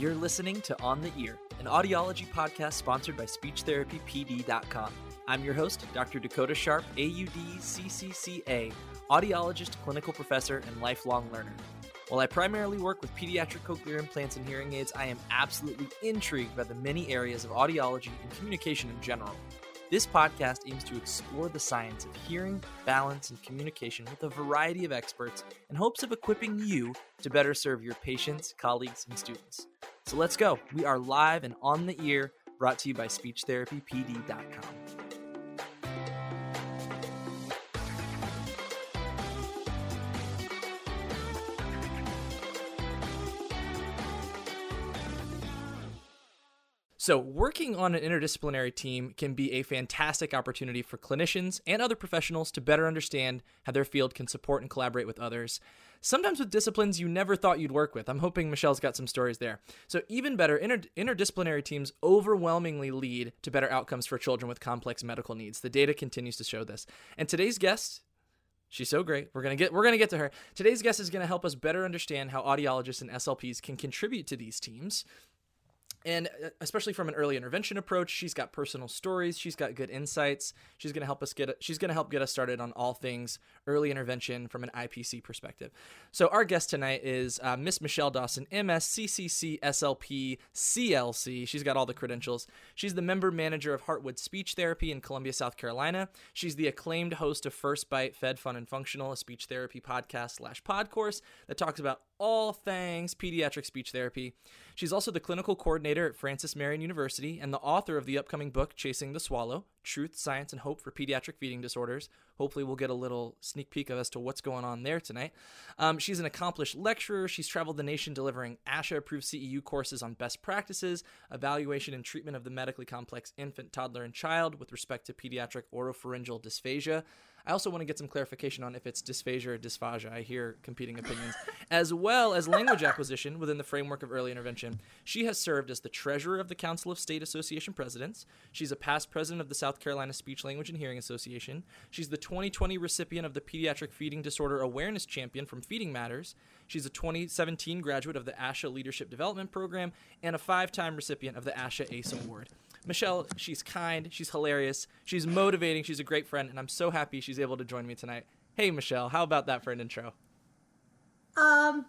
You're listening to On the Ear, an audiology podcast sponsored by SpeechTherapyPD.com. I'm your host, Dr. Dakota Sharp, AUD CCCA, audiologist, clinical professor, and lifelong learner. While I primarily work with pediatric cochlear implants and hearing aids, I am absolutely intrigued by the many areas of audiology and communication in general. This podcast aims to explore the science of hearing, balance, and communication with a variety of experts in hopes of equipping you to better serve your patients, colleagues, and students. So let's go. We are live and on the ear, brought to you by SpeechTherapyPD.com. So, working on an interdisciplinary team can be a fantastic opportunity for clinicians and other professionals to better understand how their field can support and collaborate with others. Sometimes with disciplines you never thought you'd work with. I'm hoping Michelle's got some stories there. So, even better, inter- interdisciplinary teams overwhelmingly lead to better outcomes for children with complex medical needs. The data continues to show this. And today's guest She's so great. We're gonna get we're gonna get to her. Today's guest is gonna help us better understand how audiologists and SLPs can contribute to these teams and uh, especially from an early intervention approach she's got personal stories she's got good insights. She's going to help us get she's going to help get us started on all things early intervention from an ipc perspective. So our guest tonight is uh, miss michelle dawson ms slp clc she's got all the credentials. She's the member manager of heartwood speech therapy in columbia south carolina. She's the acclaimed host of first bite fed fun and functional a speech therapy podcast slash pod course that talks about all things pediatric speech therapy. She's also the clinical coordinator coordinator at Francis Marion University and the author of the upcoming book Chasing the Swallow Truth, Science, and Hope for Pediatric Feeding Disorders. Hopefully, we'll get a little sneak peek of as to what's going on there tonight. Um, she's an accomplished lecturer. She's traveled the nation delivering ASHA approved CEU courses on best practices, evaluation, and treatment of the medically complex infant, toddler, and child with respect to pediatric oropharyngeal dysphagia. I also want to get some clarification on if it's dysphagia or dysphagia. I hear competing opinions, as well as language acquisition within the framework of early intervention. She has served as the treasurer of the Council of State Association Presidents. She's a past president of the South Carolina Speech, Language, and Hearing Association. She's the 2020 recipient of the Pediatric Feeding Disorder Awareness Champion from Feeding Matters. She's a 2017 graduate of the ASHA Leadership Development Program and a five time recipient of the ASHA ACE Award. Michelle, she's kind, she's hilarious, she's motivating, she's a great friend, and I'm so happy she's able to join me tonight. Hey, Michelle, how about that for an intro? Um,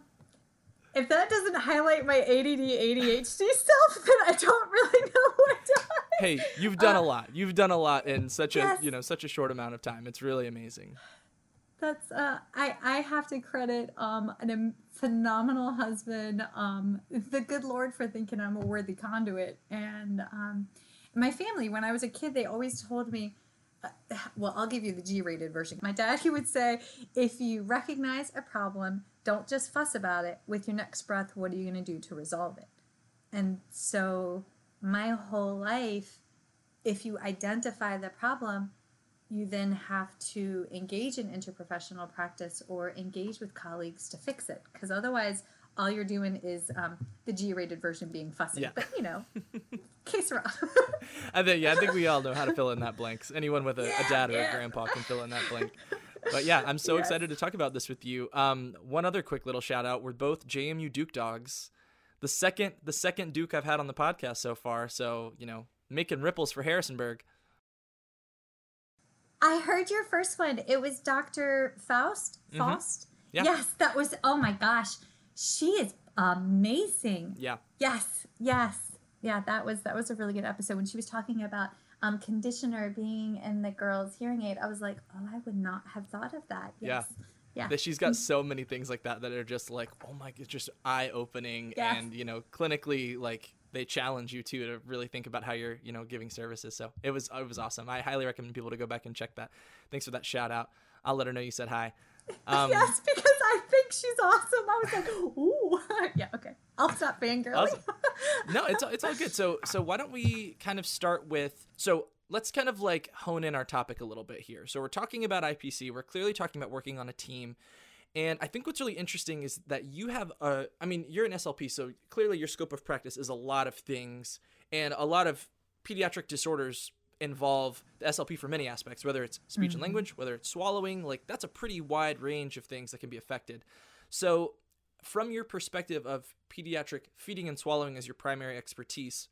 if that doesn't highlight my ADD ADHD self, then I don't really know what does. Hey, you've done uh, a lot. You've done a lot in such yes. a you know such a short amount of time. It's really amazing. That's uh, I I have to credit um a phenomenal husband, um the good Lord for thinking I'm a worthy conduit, and um my family when I was a kid they always told me. Uh, well, I'll give you the G-rated version. My dad, he would say, if you recognize a problem, don't just fuss about it. With your next breath, what are you going to do to resolve it? And so, my whole life, if you identify the problem, you then have to engage in interprofessional practice or engage with colleagues to fix it because otherwise all you're doing is um, the G-rated version being fussy. Yeah. But you know, case. I think yeah, I think we all know how to fill in that blanks. Anyone with a, yeah, a dad or yeah. a grandpa can fill in that blank. But yeah, I'm so yes. excited to talk about this with you. Um, one other quick little shout out: we're both JMU Duke dogs. The second, the second Duke I've had on the podcast so far. So you know, making ripples for Harrisonburg. I heard your first one. It was Dr. Faust. Faust. Mm-hmm. Yeah. Yes, that was. Oh my gosh, she is amazing. Yeah. Yes. Yes. Yeah. That was that was a really good episode when she was talking about um, conditioner being in the girl's hearing aid. I was like, oh, I would not have thought of that. Yes. Yeah. Yeah. That she's got so many things like that that are just like, oh my, it's just eye opening yes. and you know clinically like they challenge you too to really think about how you're you know giving services. So it was it was awesome. I highly recommend people to go back and check that. Thanks for that shout out. I'll let her know you said hi. Um, yes, because I think she's awesome. I was like, ooh, yeah, okay. I'll stop fangirling. Awesome. no, it's it's all good. So so why don't we kind of start with so let's kind of like hone in our topic a little bit here. So we're talking about IPC. We're clearly talking about working on a team. And I think what's really interesting is that you have a, I mean, you're an SLP, so clearly your scope of practice is a lot of things, and a lot of pediatric disorders involve the SLP for many aspects, whether it's speech mm-hmm. and language, whether it's swallowing, like that's a pretty wide range of things that can be affected. So, from your perspective of pediatric feeding and swallowing as your primary expertise,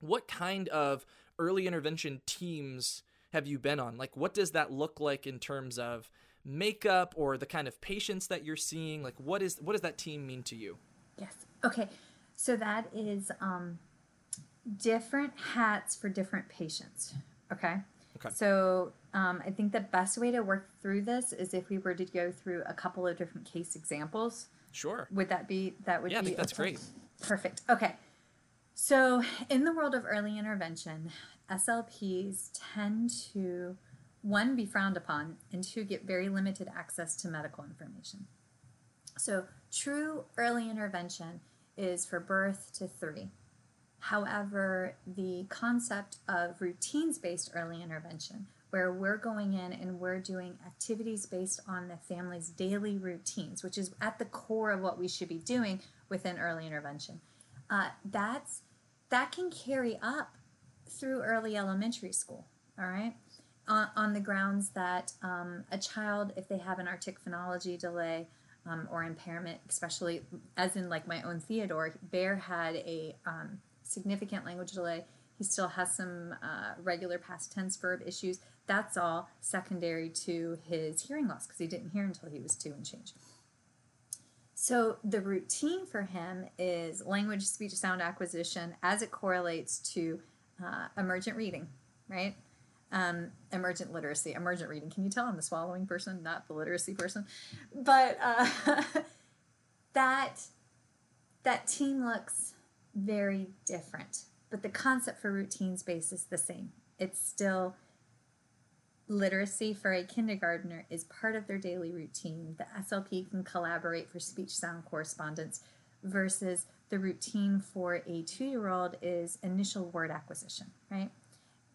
what kind of early intervention teams have you been on? Like, what does that look like in terms of makeup or the kind of patients that you're seeing? Like, what is what does that team mean to you? Yes. Okay. So that is um, different hats for different patients. Okay. Okay. So um, I think the best way to work through this is if we were to go through a couple of different case examples. Sure. Would that be that would Yeah, be think that's great. Perfect. Okay. So in the world of early intervention, SLPs tend to one be frowned upon and two get very limited access to medical information. So true early intervention is for birth to 3. However, the concept of routines based early intervention, where we're going in and we're doing activities based on the family's daily routines, which is at the core of what we should be doing within early intervention, uh, that's that can carry up through early elementary school. All right. On, on the grounds that um, a child, if they have an artic phonology delay um, or impairment, especially as in like my own Theodore, Bear had a um, significant language delay. He still has some uh, regular past tense verb issues. That's all secondary to his hearing loss because he didn't hear until he was two and change. So the routine for him is language, speech, sound acquisition as it correlates to uh, emergent reading, right? Um, emergent literacy, emergent reading. Can you tell I'm the swallowing person, not the literacy person? But uh, that that team looks very different, but the concept for routines based is the same. It's still literacy for a kindergartner is part of their daily routine. The SLP can collaborate for speech sound correspondence versus the routine for a two year old is initial word acquisition, right?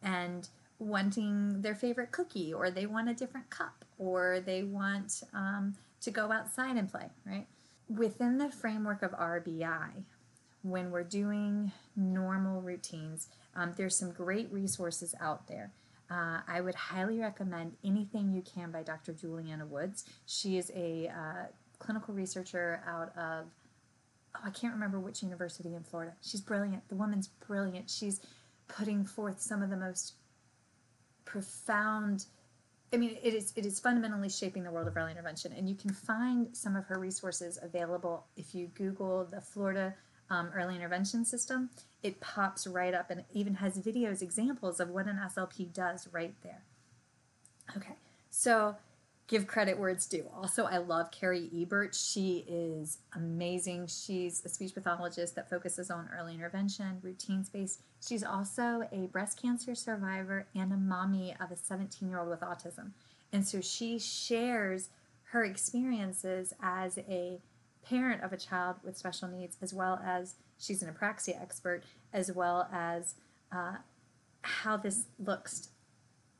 And wanting their favorite cookie, or they want a different cup, or they want um, to go outside and play, right? Within the framework of RBI, when we're doing normal routines, um, there's some great resources out there. Uh, I would highly recommend Anything You Can by Dr. Juliana Woods. She is a uh, clinical researcher out of, oh, I can't remember which university in Florida. She's brilliant. The woman's brilliant. She's putting forth some of the most profound. I mean, it is it is fundamentally shaping the world of early intervention, and you can find some of her resources available if you Google the Florida um, early intervention system, it pops right up and even has videos, examples of what an SLP does right there. Okay, so give credit where it's due. Also, I love Carrie Ebert. She is amazing. She's a speech pathologist that focuses on early intervention, routines based. She's also a breast cancer survivor and a mommy of a 17 year old with autism. And so she shares her experiences as a parent of a child with special needs, as well as she's an apraxia expert, as well as uh, how this looks,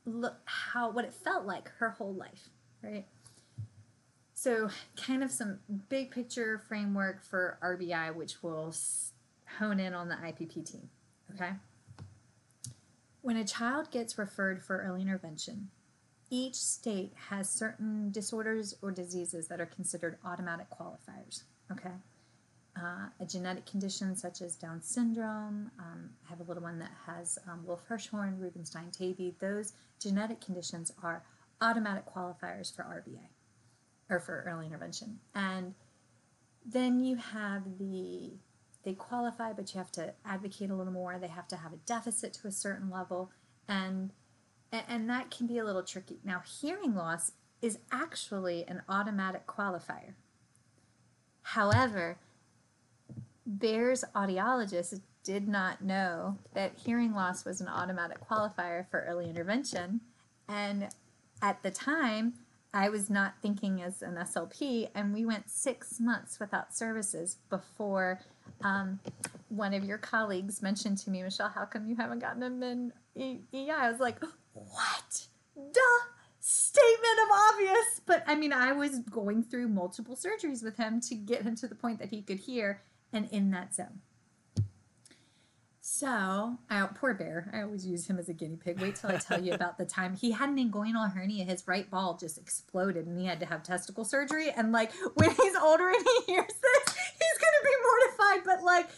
look how what it felt like her whole life, right? So, kind of some big picture framework for RBI, which will hone in on the IPP team. Okay. When a child gets referred for early intervention, each state has certain disorders or diseases that are considered automatic qualifiers. Okay. Uh, a genetic condition such as Down syndrome. Um, I have a little one that has um, Wolff Hirschhorn, Rubinstein Taybi. Those genetic conditions are automatic qualifiers for RBA or for early intervention. And then you have the they qualify, but you have to advocate a little more. They have to have a deficit to a certain level, and and that can be a little tricky. Now, hearing loss is actually an automatic qualifier. However, Bear's audiologist did not know that hearing loss was an automatic qualifier for early intervention. And at the time, I was not thinking as an SLP, and we went six months without services before um, one of your colleagues mentioned to me, Michelle, how come you haven't gotten him in EI? I was like, what? Duh! Statement of obvious. But I mean, I was going through multiple surgeries with him to get him to the point that he could hear and in that zone. So, I, poor Bear. I always use him as a guinea pig. Wait till I tell you about the time he had an inguinal hernia. His right ball just exploded, and he had to have testicle surgery. And like when he's older and he hears this, he's gonna be mortified. But like,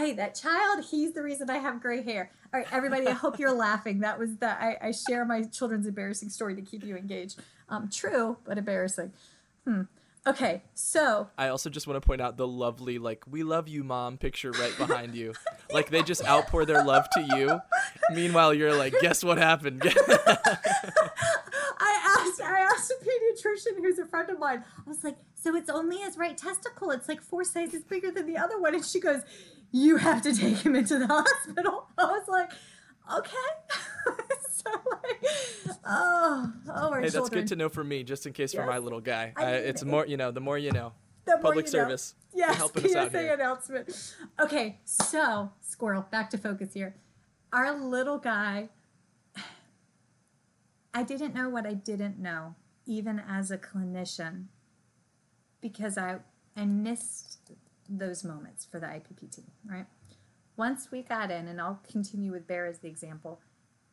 hey, that child, he's the reason I have gray hair. All right, everybody. I hope you're laughing. That was the I, I share my children's embarrassing story to keep you engaged. Um, true, but embarrassing. Hmm. Okay, so I also just want to point out the lovely like "We love you, mom" picture right behind you. like they just outpour their love to you. Meanwhile, you're like, "Guess what happened?" I asked I asked a pediatrician who's a friend of mine. I was like, "So it's only his right testicle. It's like four sizes bigger than the other one." And she goes, "You have to take him into the hospital." I was like, "Okay." so like, oh, oh, hey, that's good to know for me, just in case yes. for my little guy. I mean, it's more, you know, the more you know. The Public you service. Know. Yes, helping PSA us out here. announcement. Okay, so squirrel, back to focus here. Our little guy. I didn't know what I didn't know, even as a clinician, because I I missed those moments for the IPP team, right? Once we got in, and I'll continue with Bear as the example,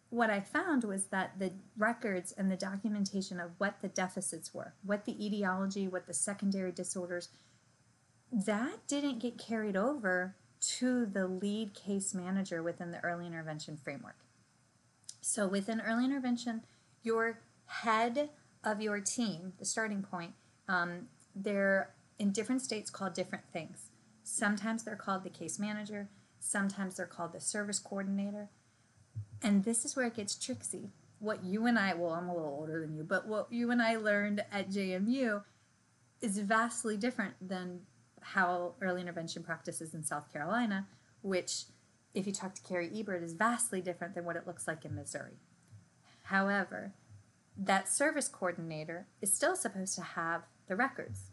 what I found was that the records and the documentation of what the deficits were, what the etiology, what the secondary disorders, that didn't get carried over to the lead case manager within the early intervention framework. So within early intervention, your head of your team, the starting point, um, they're in different states called different things. Sometimes they're called the case manager, sometimes they're called the service coordinator, and this is where it gets tricksy. What you and I, well, I'm a little older than you, but what you and I learned at JMU is vastly different than how early intervention practices in South Carolina, which, if you talk to Carrie Ebert, is vastly different than what it looks like in Missouri. However, that service coordinator is still supposed to have the records.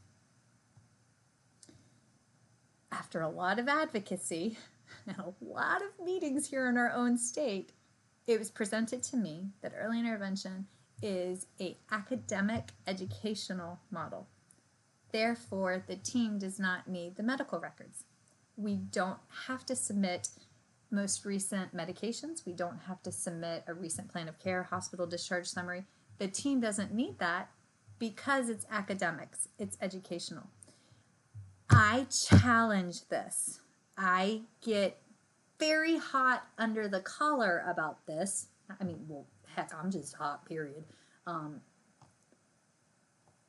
After a lot of advocacy and a lot of meetings here in our own state, it was presented to me that early intervention is a academic educational model. Therefore, the team does not need the medical records. We don't have to submit most recent medications. We don't have to submit a recent plan of care, hospital discharge summary. The team doesn't need that because it's academics, it's educational. I challenge this. I get very hot under the collar about this. I mean, well, heck, I'm just hot, period. Um,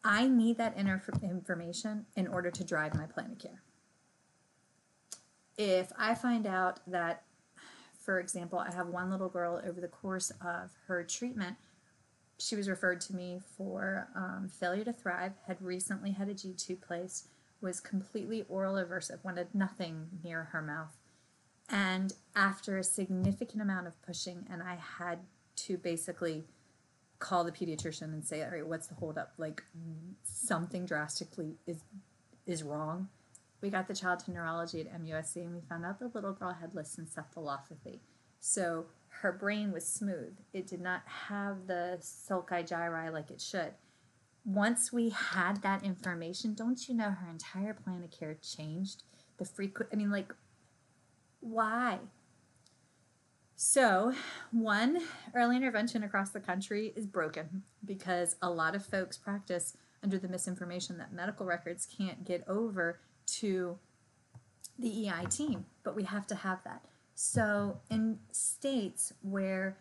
I need that inter- information in order to drive my plan of care. If I find out that, for example, I have one little girl over the course of her treatment, she was referred to me for um, failure to thrive, had recently had a G tube placed, was completely oral aversive, wanted nothing near her mouth and after a significant amount of pushing, and I had to basically call the pediatrician and say, all right, what's the holdup? Like something drastically is is wrong. We got the child to neurology at MUSC and we found out the little girl had lissencephalopathy. So her brain was smooth. It did not have the sulci gyri like it should. Once we had that information, don't you know her entire plan of care changed? The frequent, I mean, like why? So, one, early intervention across the country is broken because a lot of folks practice under the misinformation that medical records can't get over to the EI team, but we have to have that. So, in states where,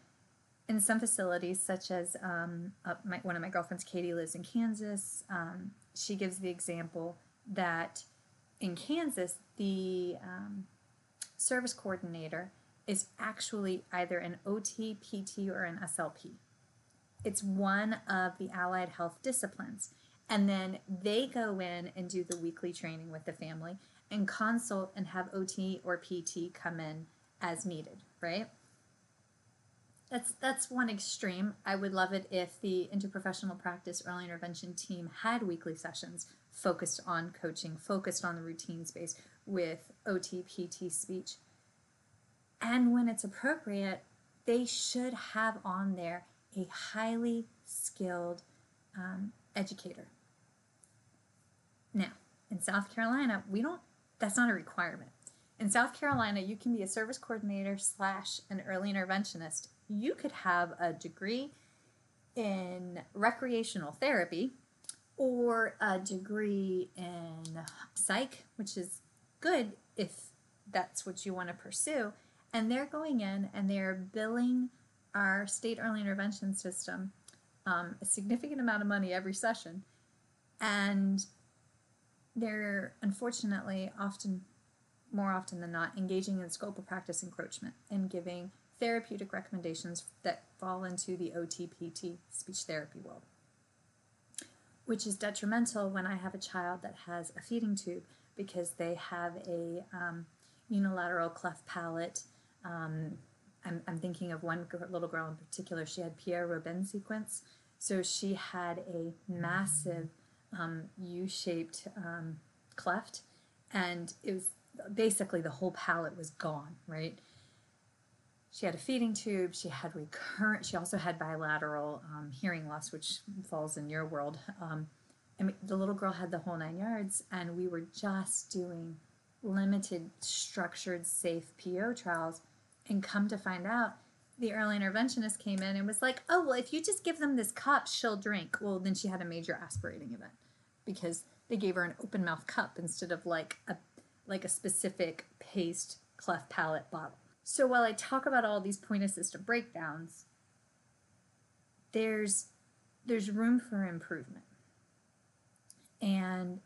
in some facilities, such as um, uh, my, one of my girlfriends, Katie, lives in Kansas, um, she gives the example that in Kansas, the um, service coordinator is actually either an OT, PT, or an SLP. It's one of the allied health disciplines. And then they go in and do the weekly training with the family and consult and have OT or PT come in as needed, right? That's that's one extreme. I would love it if the interprofessional practice early intervention team had weekly sessions focused on coaching, focused on the routines based with OTPT speech. And when it's appropriate, they should have on there a highly skilled um, educator. Now, in South Carolina, we don't, that's not a requirement. In South Carolina, you can be a service coordinator slash an early interventionist. You could have a degree in recreational therapy or a degree in psych, which is good if that's what you want to pursue. And they're going in and they're billing our state early intervention system um, a significant amount of money every session. And they're unfortunately often, more often than not, engaging in scope of practice encroachment and giving therapeutic recommendations that fall into the OTPT speech therapy world, which is detrimental when I have a child that has a feeding tube because they have a um, unilateral cleft palate. Um, I'm, I'm, thinking of one little girl in particular. She had Pierre Robin sequence, so she had a massive um, U-shaped um, cleft, and it was basically the whole palate was gone. Right she had a feeding tube. She had recurrent. She also had bilateral um, hearing loss, which falls in your world. Um, and the little girl had the whole nine yards, and we were just doing limited, structured, safe PO trials. And come to find out, the early interventionist came in and was like, "Oh, well, if you just give them this cup, she'll drink." Well, then she had a major aspirating event because they gave her an open mouth cup instead of like a like a specific paste cleft palate bottle. So while I talk about all these point assisted breakdowns, there's there's room for improvement. And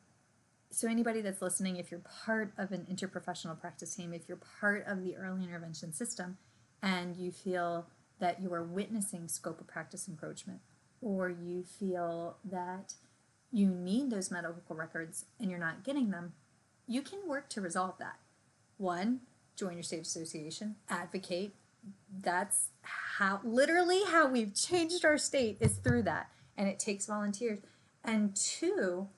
so anybody that's listening, if you're part of an interprofessional practice team, if you're part of the early intervention system and you feel that you are witnessing scope of practice encroachment or you feel that you need those medical records and you're not getting them, you can work to resolve that. One, join your state association, advocate. That's how literally how we've changed our state is through that, and it takes volunteers. And two,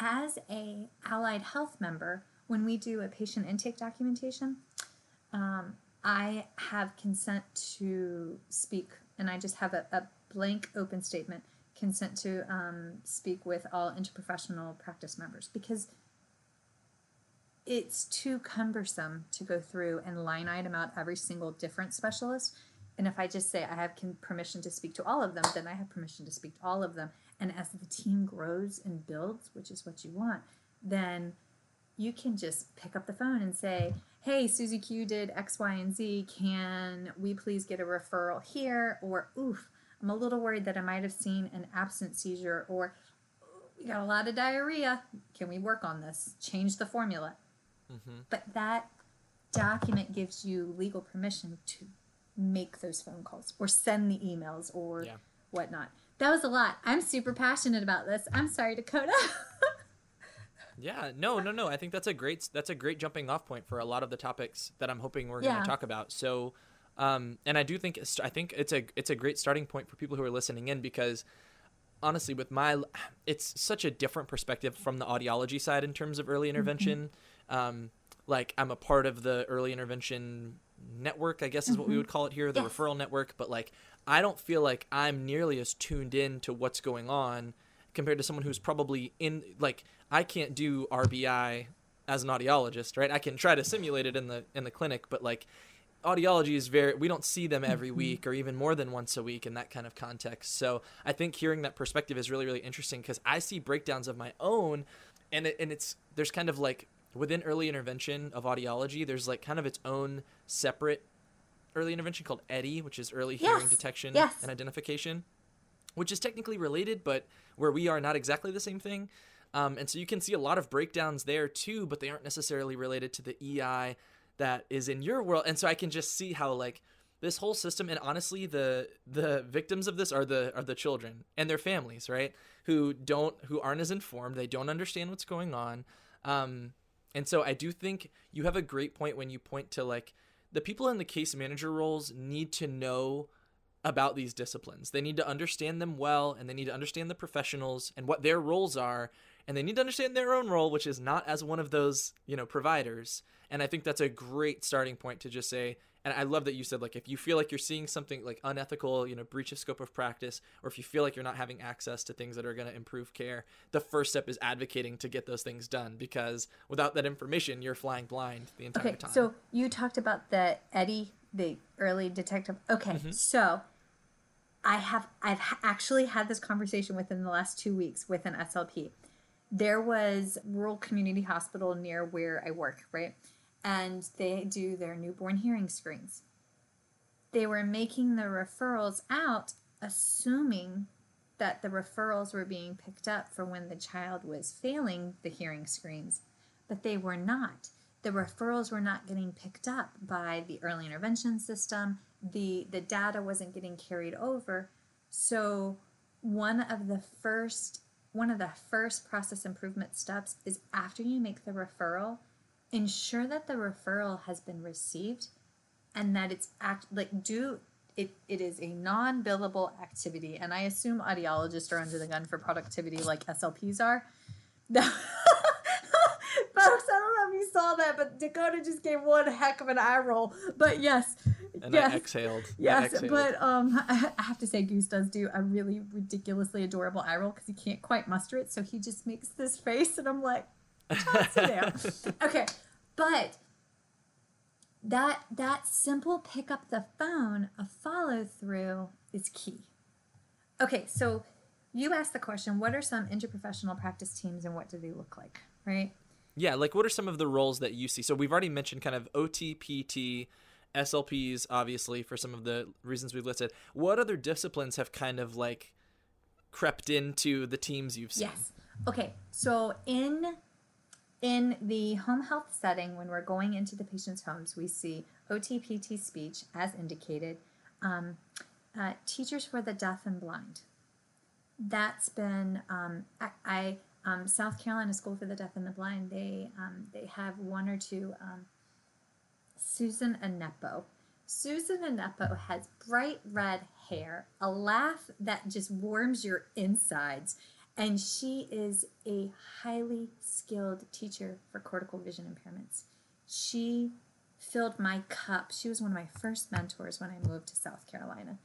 as a allied health member, when we do a patient intake documentation, um, I have consent to speak, and I just have a, a blank open statement consent to um, speak with all interprofessional practice members because it's too cumbersome to go through and line item out every single different specialist. And if I just say I have permission to speak to all of them, then I have permission to speak to all of them. And as the team grows and builds, which is what you want, then you can just pick up the phone and say, Hey, Susie Q did X, Y, and Z. Can we please get a referral here? Or, oof, I'm a little worried that I might have seen an absent seizure, or we got a lot of diarrhea. Can we work on this? Change the formula. Mm-hmm. But that document gives you legal permission to make those phone calls or send the emails or yeah. whatnot. That was a lot. I'm super passionate about this. I'm sorry, Dakota. yeah, no, no, no. I think that's a great that's a great jumping off point for a lot of the topics that I'm hoping we're yeah. going to talk about. So, um, and I do think I think it's a it's a great starting point for people who are listening in because honestly, with my it's such a different perspective from the audiology side in terms of early mm-hmm. intervention. Mm-hmm um, like I'm a part of the early intervention network, I guess is mm-hmm. what we mm-hmm. would call it here, the yes. referral network. But like, I don't feel like I'm nearly as tuned in to what's going on compared to someone who's probably in like I can't do RBI as an audiologist, right? I can try to simulate it in the in the clinic, but like audiology is very we don't see them every mm-hmm. week or even more than once a week in that kind of context. So I think hearing that perspective is really really interesting because I see breakdowns of my own, and it, and it's there's kind of like within early intervention of audiology, there's like kind of its own separate early intervention called EHDI, which is early hearing detection yes. and identification, which is technically related, but where we are not exactly the same thing. Um, and so you can see a lot of breakdowns there too, but they aren't necessarily related to the EI that is in your world. And so I can just see how like this whole system and honestly the the victims of this are the are the children and their families, right? Who don't who aren't as informed, they don't understand what's going on. Um, and so I do think you have a great point when you point to like the people in the case manager roles need to know about these disciplines. They need to understand them well and they need to understand the professionals and what their roles are and they need to understand their own role which is not as one of those, you know, providers. And I think that's a great starting point to just say and I love that you said like if you feel like you're seeing something like unethical, you know, breach of scope of practice, or if you feel like you're not having access to things that are going to improve care, the first step is advocating to get those things done because without that information, you're flying blind the entire okay, time. so you talked about the EHDI, the early detective. Okay, mm-hmm. so I have I've actually had this conversation within the last two weeks with an SLP. There was rural community hospital near where I work, right? And they do their newborn hearing screens. They were making the referrals out, assuming that the referrals were being picked up for when the child was failing the hearing screens, but they were not. The referrals were not getting picked up by the early intervention system. The the data wasn't getting carried over. So one of the first one of the first process improvement steps is after you make the referral, ensure that the referral has been received and that it's act like do it, it is a non-billable activity and i assume audiologists are under the gun for productivity like slps are folks i don't know if you saw that but dakota just gave one heck of an eye roll but yes and yes I exhaled. I Yes, exhaled. but um, I have to say, Goose does do a really ridiculously adorable eye roll because he can't quite muster it, so he just makes this face, and I'm like, "Toss it down." okay, but that that simple pick up the phone, a follow through is key. Okay, so you asked the question: What are some interprofessional practice teams, and what do they look like? Right? Yeah, like what are some of the roles that you see? So we've already mentioned kind of OT, PT, SLPs, obviously, for some of the reasons we've listed. What other disciplines have kind of like crept into the teams you've seen? Yes. Okay. So in in the home health setting, when we're going into the patient's homes, we see OTPT speech as indicated, um, uh, teachers for the deaf and blind. That's been um, I, I um, South Carolina School for the Deaf and the Blind. They um, they have one or two. Um, Susan Anepo. Susan Anepo has bright red hair, a laugh that just warms your insides, and she is a highly skilled teacher for cortical vision impairments. She filled my cup. She was one of my first mentors when I moved to South Carolina.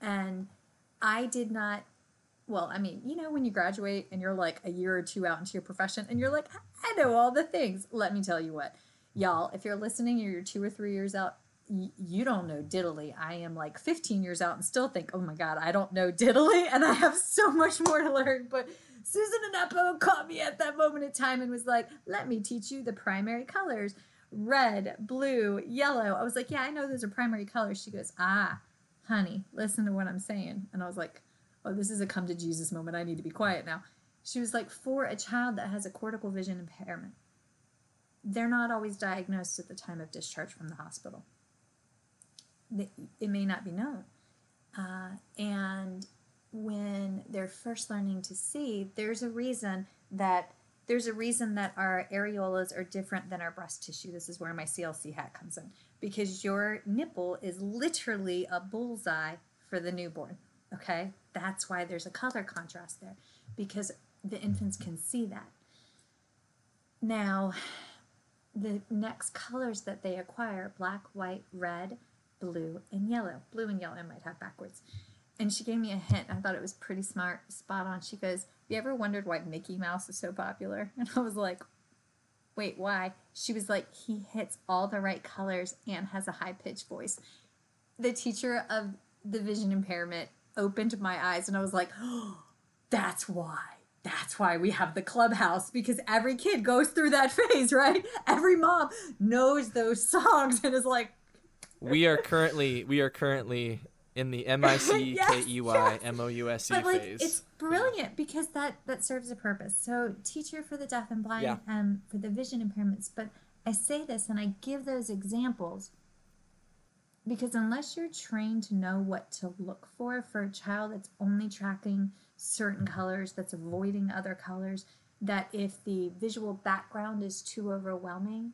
And I did not, well, I mean, you know, when you graduate and you're like a year or two out into your profession and you're like, I know all the things. Let me tell you what, y'all, if you're listening, you're two or three years out, you don't know diddly. I am like 15 years out and still think, oh my God, I don't know diddly. And I have so much more to learn. But Susan Anepo caught me at that moment in time and was like, let me teach you the primary colors red, blue, yellow. I was like, yeah, I know those are primary colors. She goes, ah, honey, listen to what I'm saying. And I was like, oh, this is a come to Jesus moment. I need to be quiet now. She was like, for a child that has a cortical vision impairment, they're not always diagnosed at the time of discharge from the hospital. It may not be known. Uh, and when they're first learning to see, there's a reason that there's a reason that our areolas are different than our breast tissue. This is where my CLC hat comes in because your nipple is literally a bullseye for the newborn. Okay, that's why there's a color contrast there because the infants can see that. Now, the next colors that they acquire black, white, red, blue, and yellow. Blue and yellow I might have backwards. And she gave me a hint. I thought it was pretty smart, spot on. She goes, You ever wondered why Mickey Mouse is so popular? And I was like, Wait, why? She was like, He hits all the right colors and has a high pitched voice. The teacher of the vision impairment opened my eyes, and I was like, Oh, that's why. That's why we have the clubhouse because every kid goes through that phase, right? Every mom knows those songs and is like, We are currently we are currently in the M I C K E Y M O U S E but like phase. it's brilliant because that that serves a purpose so teacher for the deaf and blind Yeah. and for the vision impairments but i say this and i give those examples because unless you're trained to know what to look for for a child that's only tracking certain colors that's avoiding other colors that if the visual background is too overwhelming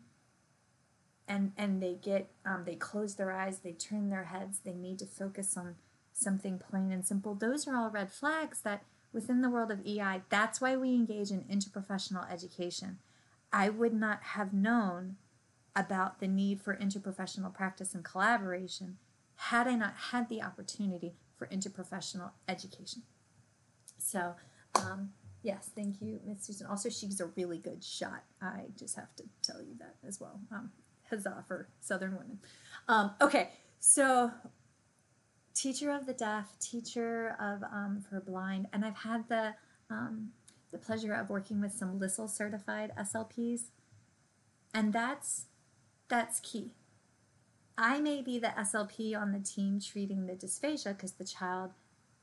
and and they get um, they close their eyes they turn their heads they need to focus on something plain and simple those are all red flags that within the world of ei that's why we engage in interprofessional education i would not have known about the need for interprofessional practice and collaboration had I not had the opportunity for interprofessional education. So, um, yes, thank you, Miss Susan. Also, she's a really good shot. I just have to tell you that as well. Um, huzzah for Southern women. Um, okay, so teacher of the deaf, teacher of um, for blind, and I've had the um, the pleasure of working with some LISL certified SLPs, and that's that's key. I may be the SLP on the team treating the dysphagia because the child.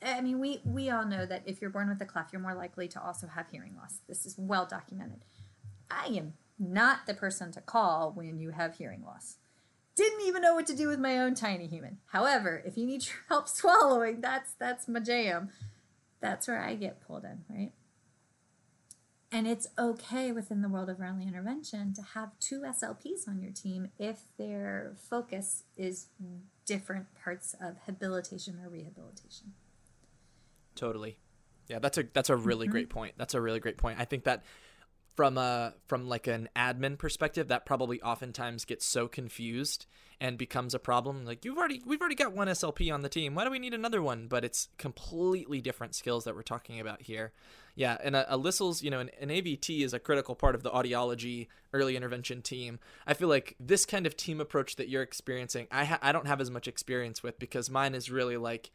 I mean, we we all know that if you're born with a cleft, you're more likely to also have hearing loss. This is well documented. I am not the person to call when you have hearing loss. Didn't even know what to do with my own tiny human. However, if you need help swallowing, that's that's my jam. That's where I get pulled in, right? And it's okay within the world of early intervention to have two SLPs on your team if their focus is different parts of habilitation or rehabilitation. Totally. Yeah, that's a that's a really mm-hmm. great point. That's a really great point. I think that from a from like an admin perspective that probably oftentimes gets so confused and becomes a problem. Like you've already we've already got one slp on the team. Why do we need another one? But it's completely different skills that we're talking about here. Yeah and uh, a, a LISL's you know an, an avt is a critical part of the audiology early intervention team. I feel like this kind of team approach that you're experiencing i ha- i don't have as much experience with because mine is really like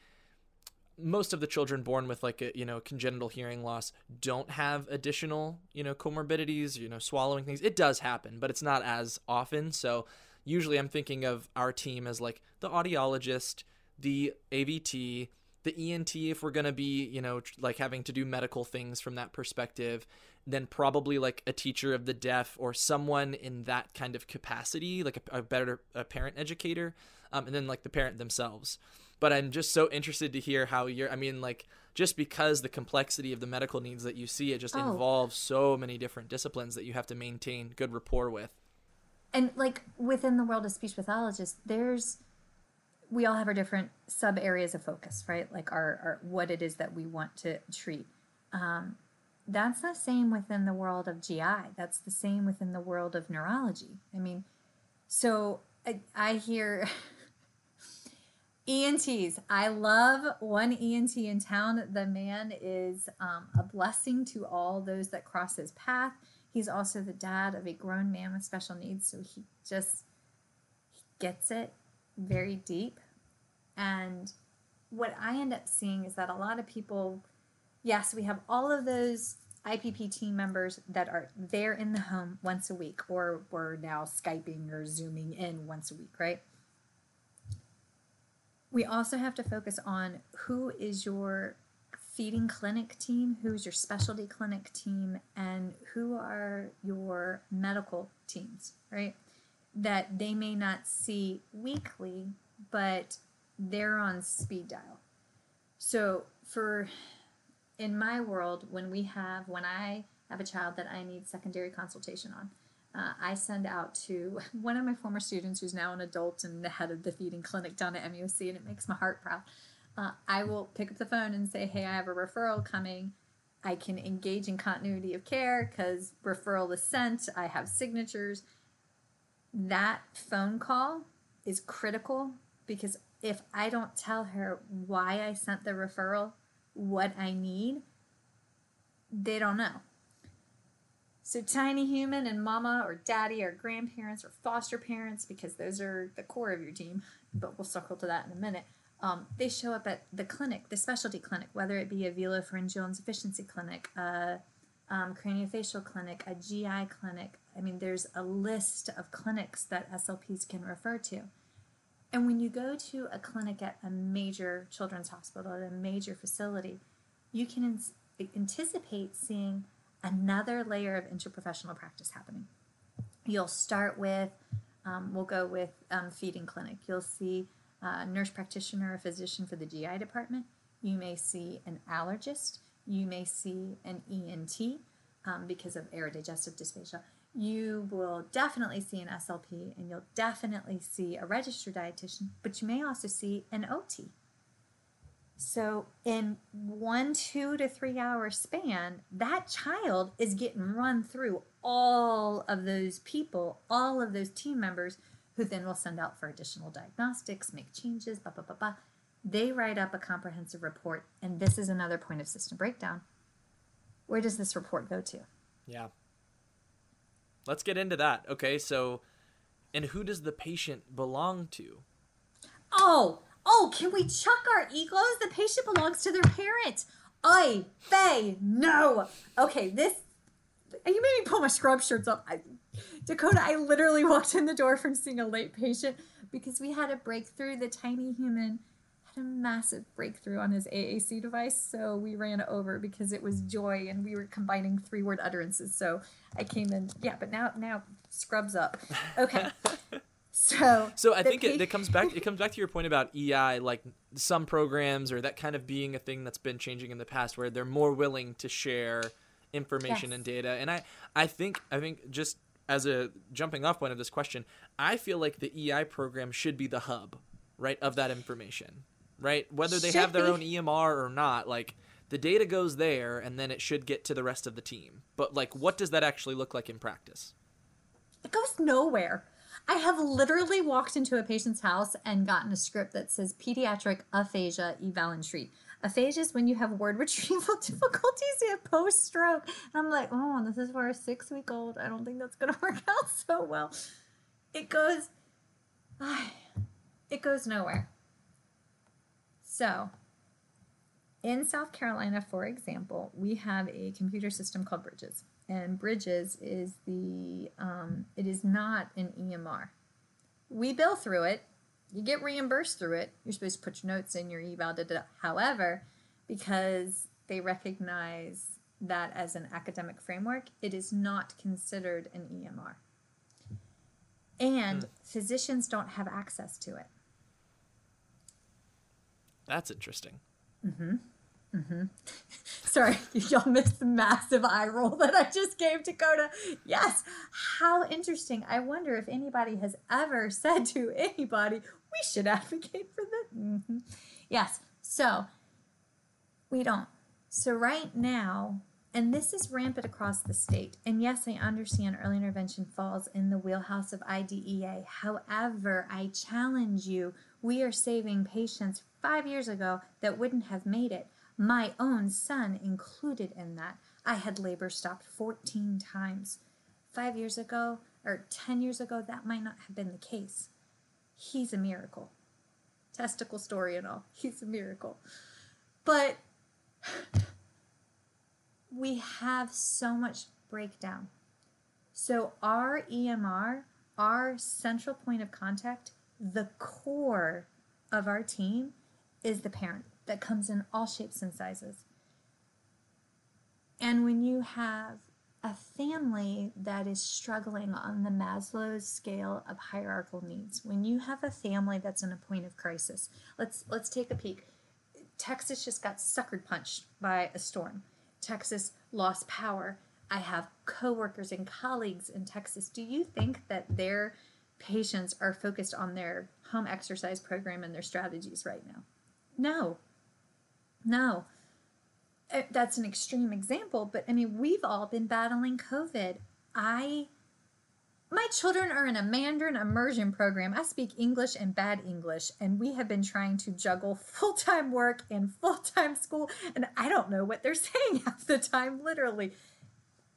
most of the children born with like a you know congenital hearing loss don't have additional you know comorbidities you know swallowing things. It does happen but it's not as often. So usually i'm thinking of our team as like the audiologist the avt the ent if we're going to be you know like having to do medical things from that perspective then probably like a teacher of the deaf or someone in that kind of capacity like a, a better a parent educator um, and then like the parent themselves but I'm just so interested to hear how you're. I mean, like just because the complexity of the medical needs that you see, it just oh. involves so many different disciplines that you have to maintain good rapport with. And like within the world of speech pathologists, there's we all have our different sub areas of focus, right? Like our, our what it is that we want to treat. Um, that's the same within the world of GI. That's the same within the world of neurology. I mean, so I, I hear ENTs. I love one ENT in town. The man is um, a blessing to all those that cross his path. He's also the dad of a grown man with special needs, so he just he gets it very deep. And what I end up seeing is that a lot of people, yes, we have all of those IPP team members that are there in the home once a week, or we're now Skyping or Zooming in once a week, right? We also have to focus on who is your feeding clinic team, who's your specialty clinic team, and who are your medical teams, right? That they may not see weekly, but they're on speed dial. So, for in my world, when we have, when I have a child that I need secondary consultation on, uh, I send out to one of my former students who's now an adult and the head of the feeding clinic down at MUSC, and it makes my heart proud. Uh, I will pick up the phone and say, Hey, I have a referral coming. I can engage in continuity of care because referral is sent, I have signatures. That phone call is critical because if I don't tell her why I sent the referral, what I need, they don't know. So, tiny human and mama or daddy or grandparents or foster parents, because those are the core of your team, but we'll circle to that in a minute. Um, they show up at the clinic, the specialty clinic, whether it be a velopharyngeal insufficiency clinic, a um, craniofacial clinic, a GI clinic. I mean, there's a list of clinics that SLPs can refer to. And when you go to a clinic at a major children's hospital, at a major facility, you can anticipate seeing another layer of interprofessional practice happening. You'll start with, um, we'll go with um, feeding clinic. You'll see a nurse practitioner, a physician for the GI department. You may see an allergist. You may see an ENT um, because of aerodigestive dysphagia. You will definitely see an SLP and you'll definitely see a registered dietitian, but you may also see an OT so, in one, two to three hour span, that child is getting run through all of those people, all of those team members who then will send out for additional diagnostics, make changes, blah, blah, blah, blah. They write up a comprehensive report, and this is another point of system breakdown. Where does this report go to? Yeah. Let's get into that. Okay, so, and who does the patient belong to? Oh, oh, can we chuck our egos? The patient belongs to their parent. I, they, no. Okay, this, you made me pull my scrub shirts up. I, Dakota, I literally walked in the door from seeing a late patient because we had a breakthrough. The tiny human had a massive breakthrough on his AAC device, so we ran over because it was joy and we were combining three word utterances. So I came in, yeah, but now, now scrubs up. Okay. So, so I think it, it, comes back. It comes back to your point about EI, like some programs or that kind of being a thing that's been changing in the past, where they're more willing to share information yes. and data. And I, I think, I think just as a jumping off point of this question, I feel like the EI program should be the hub, right, of that information, right? Whether they should have their be. own EMR or not, like the data goes there, and then it should get to the rest of the team. But like, what does that actually look like in practice? It goes nowhere. I have literally walked into a patient's house and gotten a script that says pediatric aphasia eval and treat. Aphasia is when you have word retrieval difficulties have post stroke. And I'm like, oh, this is for a six week old. I don't think that's going to work out so well. It goes, ah, it goes nowhere. So, in South Carolina, for example, we have a computer system called Bridges and Bridges is the um, it is not an EMR. We bill through it. You get reimbursed through it. You're supposed to put your notes in your eval. Da, da, da. However, because they recognize that as an academic framework, it is not considered an EMR. And hmm. physicians don't have access to it. That's interesting. Mm-hmm. Mm-hmm. Sorry, y'all missed the massive eye roll that I just gave Dakota. Yes, how interesting. I wonder if anybody has ever said to anybody, we should advocate for this. Mm-hmm. Yes, so we don't. So, right now, and this is rampant across the state. And yes, I understand early intervention falls in the wheelhouse of IDEA. However, I challenge you, we are saving patients five years ago that wouldn't have made it my own son included in that. I had labor stopped 14 times. Five years ago, or 10 years ago, that might not have been the case. He's a miracle. Testicle story and all. He's a miracle. But we have so much breakdown. So, our EMR, our central point of contact, the core of our team is the parent that comes in all shapes and sizes. And when you have a family that is struggling on the Maslow's scale of hierarchical needs, when you have a family that's in a point of crisis, let's let's take a peek. Texas just got suckered punched by a storm. Texas lost power. I have coworkers and colleagues in Texas. Do you think that their patients are focused on their home exercise program and their strategies right now? No, no. Uh, that's an extreme example, but I mean, we've all been battling COVID. I my children are in a Mandarin immersion program. I speak English and bad English, and we have been trying to juggle full time work and full time school, and I don't know what they're saying half the time, literally.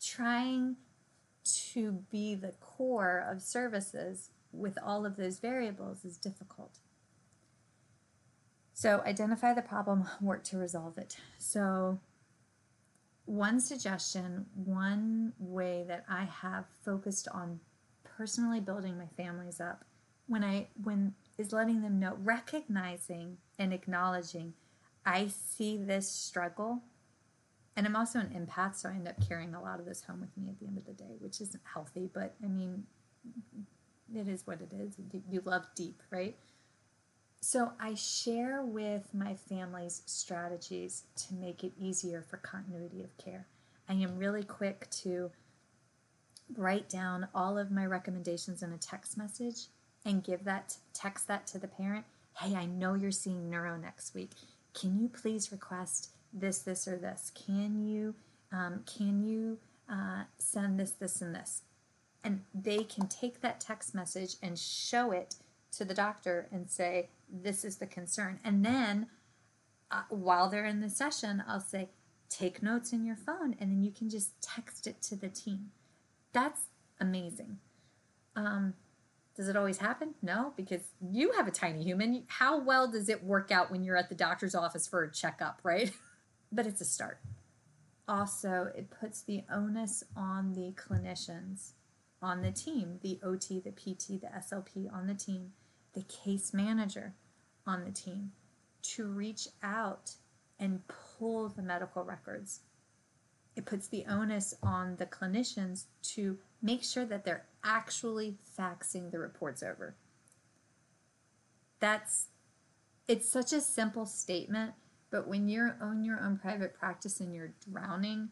Trying to be the core of services with all of those variables is difficult. So identify the problem, work to resolve it. So one suggestion, one way that I have focused on personally building my families up when I when is letting them know recognizing and acknowledging I see this struggle and I'm also an empath so I end up carrying a lot of this home with me at the end of the day which isn't healthy but I mean it is what it is you love deep right so I share with my family's strategies to make it easier for continuity of care. I am really quick to write down all of my recommendations in a text message and give that text that to the parent. Hey, I know you're seeing neuro next week. Can you please request this, this, or this? Can you, um, can you uh, send this, this, and this. And they can take that text message and show it to the doctor and say, This is the concern. And then uh, while they're in the session, I'll say, Take notes in your phone, and then you can just text it to the team. That's amazing. Um, does it always happen? No, because you have a tiny human. How well does it work out when you're at the doctor's office for a checkup, right? but it's a start. Also, it puts the onus on the clinicians, on the team, the OT, the PT, the SLP on the team, the case manager on the team to reach out and pull the medical records. It puts the onus on the clinicians to make sure that they're actually faxing the reports over. That's it's such a simple statement, but when you're on your own private practice and you're drowning,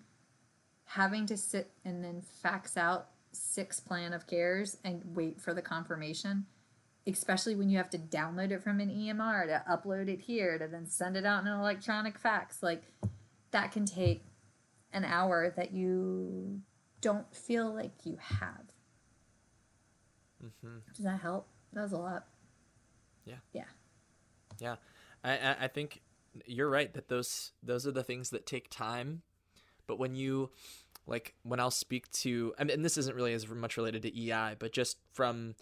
having to sit and then fax out six plan of cares and wait for the confirmation, especially when you have to download it from an EMR to upload it here to then send it out in an electronic fax, like that can take an hour that you don't feel like you have. Mm-hmm. Does that help? That was a lot. Yeah. Yeah. Yeah. I, I think you're right that those those are the things that take time. But when you like when I'll speak to I mean, and this isn't really as much related to EI, but just from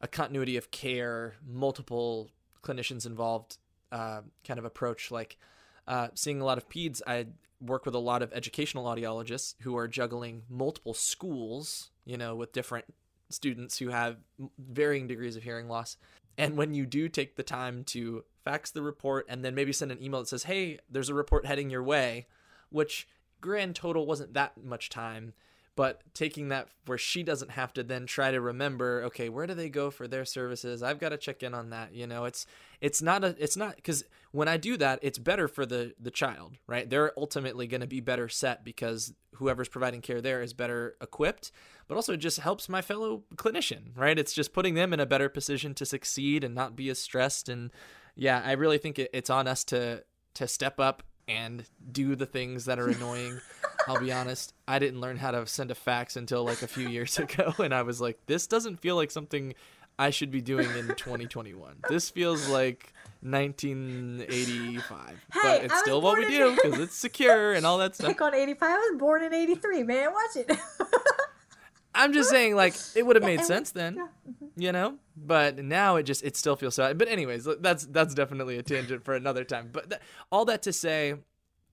a continuity of care, multiple clinicians involved uh, kind of approach, like uh, seeing a lot of peds, I work with a lot of educational audiologists who are juggling multiple schools, you know, with different students who have varying degrees of hearing loss. And when you do take the time to fax the report and then maybe send an email that says, hey, there's a report heading your way, which grand total wasn't that much time, but taking that where she doesn't have to then try to remember okay where do they go for their services? I've got to check in on that you know? It's it's not a it's not because when i do that it's better for the the child right? They're ultimately going to be better set because whoever's providing care there is better equipped but also it just helps my fellow clinician right? It's just putting them in a better position to succeed and not be as stressed and yeah i really think it, it's on us to to step up and do the things that are annoying I'll be honest. I didn't learn how to send a fax until like a few years ago, and I was like, this doesn't feel like something I should be doing in 2021. This feels like 1985, hey, but it's still what we do because it's secure and all that stuff. Pick on 85. I was born in 83, man. Watch it. I'm just saying, like, it would have made sense then, mm-hmm. you know. But now it just it still feels so. But anyways, that's that's definitely a tangent for another time. But th- all that to say,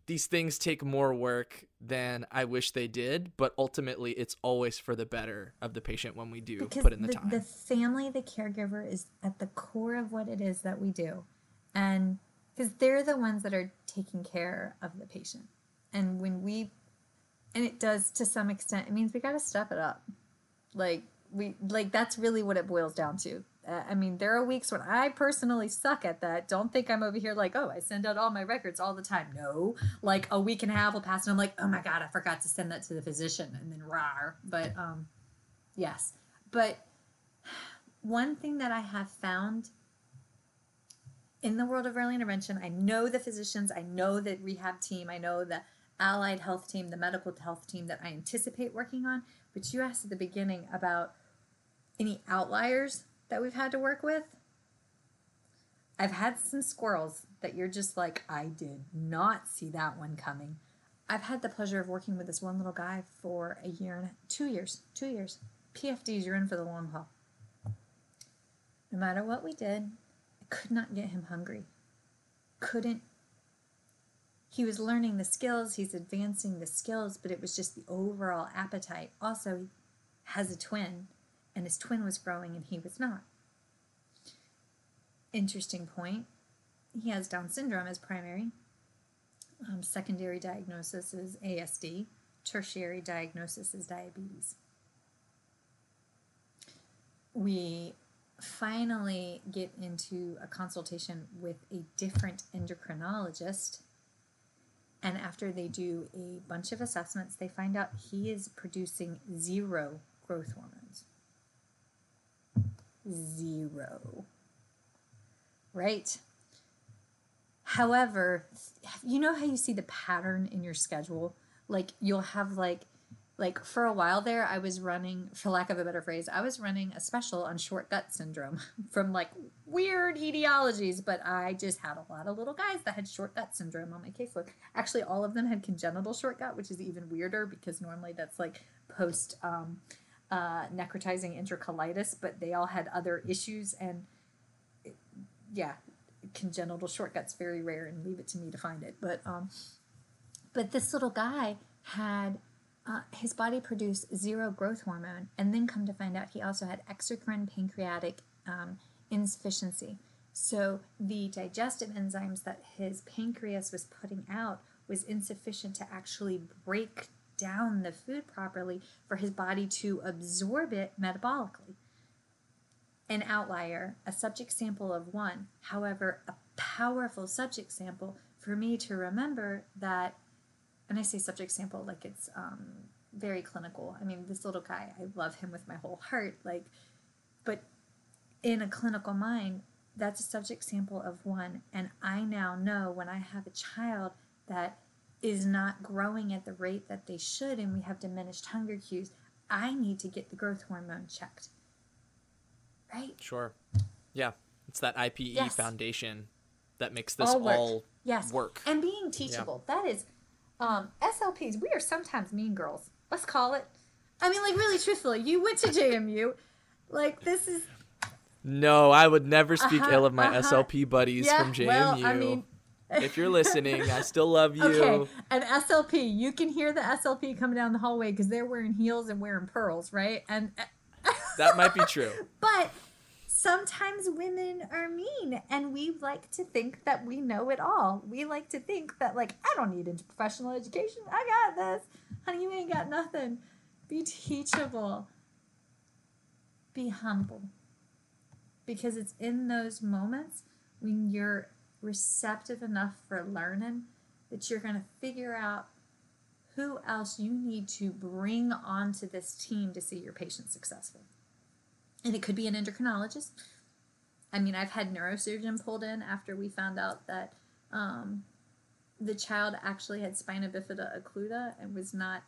these things take more work than I wish they did, but ultimately it's always for the better of the patient when we do because put in the, the, time. The family, the caregiver is at the core of what it is that we do. And because they're the ones that are taking care of the patient. And when we, and it does to some extent, it means we got to step it up. Like, we, like, that's really what it boils down to. Uh, I mean, there are weeks when I personally suck at that. Don't think I'm over here like, oh, I send out all my records all the time. No, like a week and a half will pass, and I'm like, oh my god, I forgot to send that to the physician, and then rar. But um, yes, but one thing that I have found in the world of early intervention, I know the physicians, I know the rehab team, I know the allied health team, the medical health team that I anticipate working on. But you asked at the beginning about any outliers that we've had to work with. I've had some squirrels that you're just like, I did not see that one coming. I've had the pleasure of working with this one little guy for a year and two years, two years. PFDs, you're in for the long haul. No matter what we did, I could not get him hungry. Couldn't. He was learning the skills, he's advancing the skills, but it was just the overall appetite. Also, he has a twin and his twin was growing and he was not. Interesting point. He has Down syndrome as primary. Um, secondary diagnosis is ASD. Tertiary diagnosis is diabetes. We finally get into a consultation with a different endocrinologist. And after they do a bunch of assessments, they find out he is producing zero growth hormones zero. Right? However, you know how you see the pattern in your schedule? Like you'll have like like for a while there i was running for lack of a better phrase i was running a special on short gut syndrome from like weird etiologies but i just had a lot of little guys that had short gut syndrome on my caseload actually all of them had congenital short gut which is even weirder because normally that's like post um, uh, necrotizing enterocolitis but they all had other issues. And it, yeah congenital short gut's very rare and leave it to me to find it. But um but this little guy had uh, his body produced zero growth hormone, and then come to find out he also had exocrine pancreatic um, insufficiency. So the digestive enzymes that his pancreas was putting out was insufficient to actually break down the food properly for his body to absorb it metabolically. An outlier, a subject sample of one, however, a powerful subject sample for me to remember that and I say subject sample like it's um, very clinical. I mean, this little guy, I love him with my whole heart. Like, but in a clinical mind, that's a subject sample of one. And I now know when I have a child that is not growing at the rate that they should, and we have diminished hunger cues, I need to get the growth hormone checked. Right? Sure. Yeah. It's that IPE Yes. foundation that makes this All work. all Yes. work. And being teachable. That is um SLPs, we are sometimes mean girls. Let's call it. I mean, like really truthfully, you went to JMU. Like this is No, I would never speak Uh-huh, ill of my uh-huh. SLP buddies yeah, from JMU. well, I mean if you're listening, I still love you. Okay, an SLP, you can hear the SLP coming down the hallway because they're wearing heels and wearing pearls, right? And That might be true. but sometimes women are mean and we like to think that we know it all. We like to think that like I don't need interprofessional education. I got this. Honey, you ain't got nothing. Be teachable. Be humble. Because it's in those moments when you're receptive enough for learning that you're going to figure out who else you need to bring onto this team to see your patient successful and it could be an endocrinologist. I mean, I've had neurosurgeon pulled in after we found out that um, the child actually had spina bifida occulta and was not.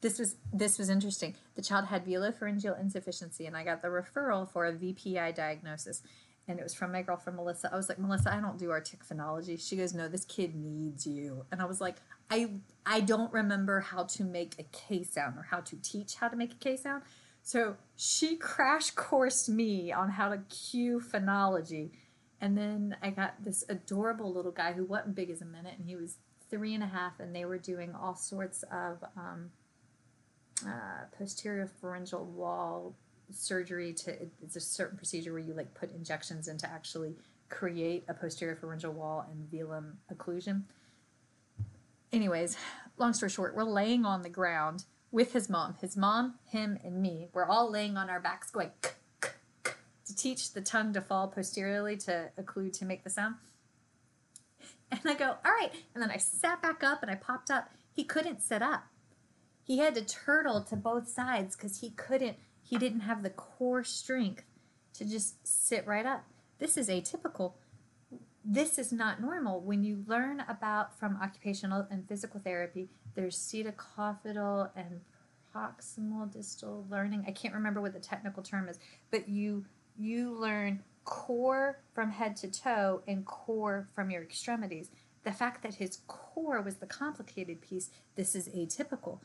This was this was interesting. The child had velopharyngeal insufficiency, and I got the referral for a VPI diagnosis, and it was from my girlfriend Melissa. I was like, Melissa, I don't do artic phonology. She goes, No, this kid needs you, and I was like, I I don't remember how to make a K sound or how to teach how to make a K sound. So she crash coursed me on how to cue phonology. And then I got this adorable little guy who wasn't big as a minute, and he was three and a half, and they were doing all sorts of um, uh, posterior pharyngeal wall surgery. To it's a certain procedure where you like put injections in to actually create a posterior pharyngeal wall and velum occlusion. Anyways, long story short, we're laying on the ground with his mom. His mom, him, and me. We're all laying on our backs going "K, k, k," to teach the tongue to fall posteriorly to occlude to make the sound. And I go, all right. And then I sat back up and I popped up. He couldn't sit up. He had to turtle to both sides because he couldn't, he didn't have the core strength to just sit right up. This is atypical. This is not normal. When you learn about from occupational and physical therapy, there's cephalocaudal and proximal distal learning. I can't remember what the technical term is, but you you learn core from head to toe and core from your extremities. The fact that his core was the complicated piece, this is atypical.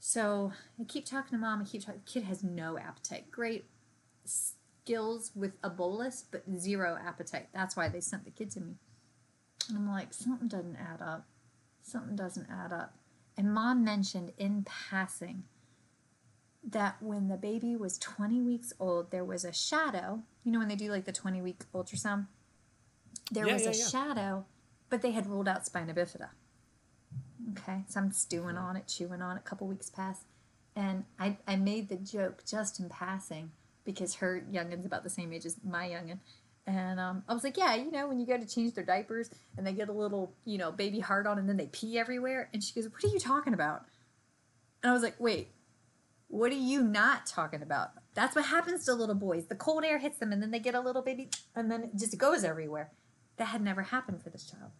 So I keep talking to mom. I keep talking. Kid has no appetite. Great skills with a bolus, but zero appetite. That's why they sent the kid to me. And I'm like, something doesn't add up. Something doesn't add up. And mom mentioned in passing that when the baby was 20 weeks old, there was a shadow. You know, when they do like the 20 week ultrasound, there Yeah, was yeah, a yeah. shadow, but they had ruled out spina bifida. Okay, so I'm stewing on it, chewing on it. A couple weeks pass, and I, I made the joke just in passing because her youngin's about the same age as my youngin. And um, I was like, yeah, you know, when you go to change their diapers and they get a little, you know, baby heart on and then they pee everywhere. And she goes, what are you talking about? And I was like, wait, what are you not talking about? That's what happens to little boys. The cold air hits them and then they get a little baby and then it just goes everywhere. That had never happened for this child.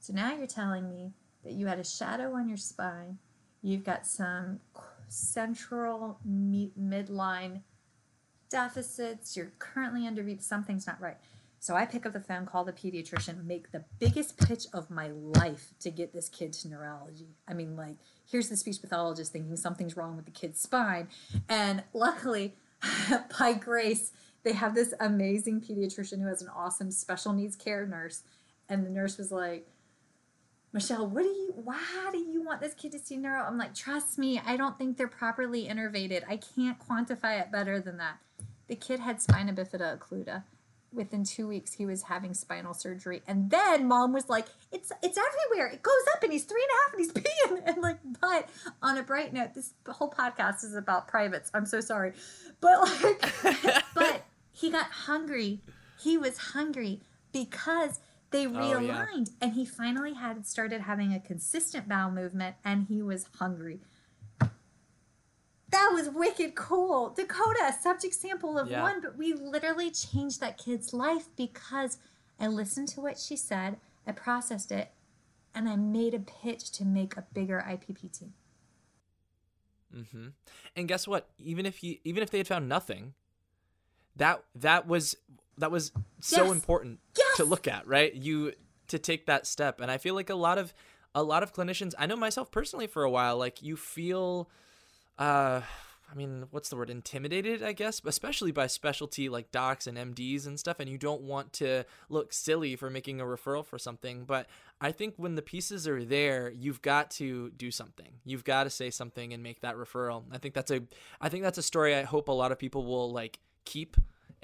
So now you're telling me that you had a shadow on your spine, you've got some central midline deficits, you're currently under something's not right. So I pick up the phone, call the pediatrician, make the biggest pitch of my life to get this kid to neurology. I mean, like, here's the speech pathologist thinking something's wrong with the kid's spine. And luckily, by grace, they have this amazing pediatrician who has an awesome special needs care nurse. And the nurse was like, Michelle, what do you, why do you want this kid to see neuro? I'm like, trust me, I don't think they're properly innervated. I can't quantify it better than that. The kid had spina bifida occulta within two weeks he was having spinal surgery. And then mom was like it's it's everywhere. It goes up and he's three and a half and he's peeing. And like but on a bright note this whole podcast is about privates. I'm so sorry. But like but he got hungry. He was hungry because they realigned oh, yeah. and he finally had started having a consistent bowel movement and he was hungry that was wicked cool. Dakota, subject sample of yeah. one, but we literally changed that kid's life because I listened to what she said, I processed it, and I made a pitch to make a bigger IPP team. Mm-hmm. And guess what? Even if you, even if they had found nothing, that that was that was so yes. important yes. to look at, right? You to take that step, and I feel like a lot of a lot of clinicians. I know myself personally for a while. Like you feel uh I mean, what's the word? Intimidated, I guess, especially by specialty like docs and MDs and stuff. And you don't want to look silly for making a referral for something. But I think when the pieces are there, you've got to do something. You've got to say something and make that referral. I think that's a, I think that's a story I hope a lot of people will like keep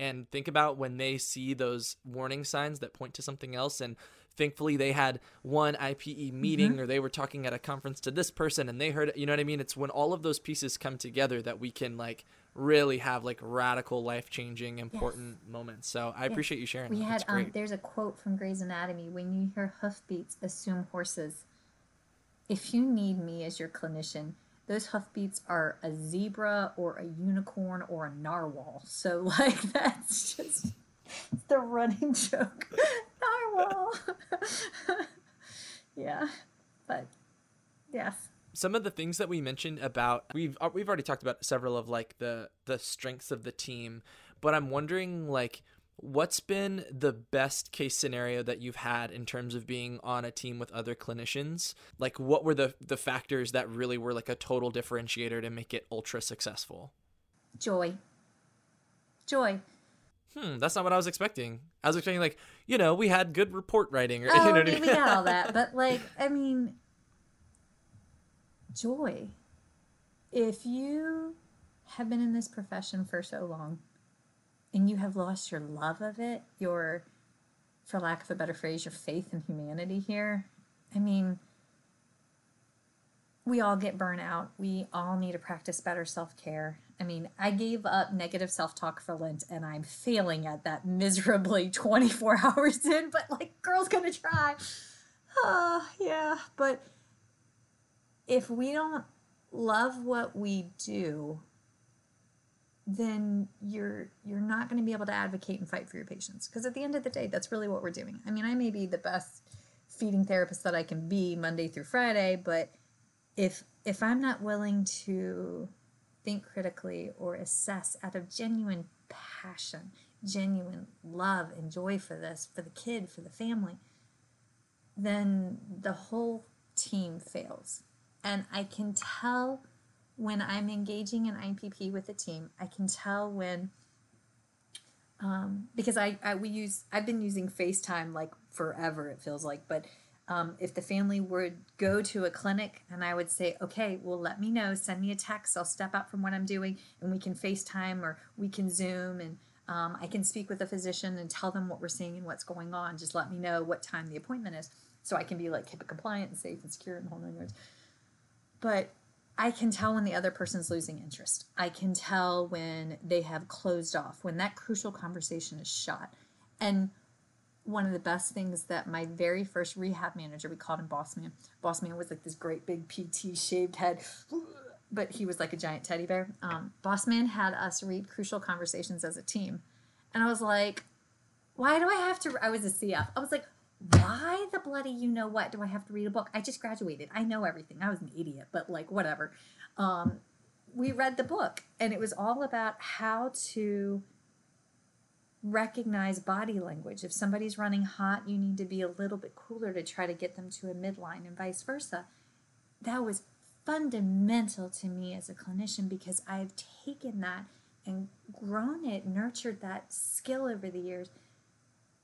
and think about when they see those warning signs that point to something else and thankfully they had one IPE meeting mm-hmm. or they were talking at a conference to this person and they heard it. You know what I mean? It's when all of those pieces come together that we can like really have like radical life changing important yes. moments. So I appreciate you sharing. We that. had um, there's a quote from Grey's Anatomy: "When you hear hoofbeats, assume horses. If you need me as your clinician." Those hoofbeats are a zebra or a unicorn or a narwhal. So, like, that's just the running joke narwhal. yeah, but yes. Some of the things that we mentioned about we've uh, we've already talked about several of like the the strengths of the team, but I'm wondering like what's been the best case scenario that you've had in terms of being on a team with other clinicians? Like what were the the factors that really were like a total differentiator to make it ultra successful? Joy. Joy. Hmm, that's not what I was expecting. I was expecting like, you know, we had good report writing or oh, you know, I mean, we got all that, but like, I mean, joy. If you have been in this profession for so long and you have lost your love of it, your, for lack of a better phrase, your faith in humanity here, I mean, we all get burnout. We all need to practice better self care. I mean, I gave up negative self talk for Lent and I'm failing at that miserably 24 hours in, but like, girl's gonna try. Oh, yeah. But if we don't love what we do, then you're you're not going to be able to advocate and fight for your patients because at the end of the day that's really what we're doing i mean i may be the best feeding therapist that i can be monday through friday but if if i'm not willing to think critically or assess out of genuine passion, genuine love and joy for this, for the kid, for the family, then the whole team fails. And I can tell when I'm engaging in IPP with a team, I can tell when um, because I, I we use I've been using FaceTime like forever it feels like, but um, if the family would go to a clinic and I would say, okay, well, let me know, send me a text, I'll step out from what I'm doing and we can FaceTime or we can Zoom and um, I can speak with a physician and tell them what we're seeing and what's going on. Just let me know what time the appointment is so I can be like HIPAA compliant and safe and secure and whole nine yards. But I can tell when the other person's losing interest. I can tell when they have closed off, when that crucial conversation is shot. And one of the best things that my very first rehab manager, we called him Boss Man. Boss Man was like this great big PT shaved head, but he was like a giant teddy bear. Um, Boss Man had us read Crucial Conversations as a team. And I was like, why do I have to? I was a CF. I was like, why the bloody you know what do I have to read a book? I just graduated. I know everything. I was an idiot, but like whatever. Um, we read the book, and it was all about how to recognize body language. If somebody's running hot, you need to be a little bit cooler to try to get them to a midline, and vice versa. That was fundamental to me as a clinician because I've taken that and grown it, nurtured that skill over the years.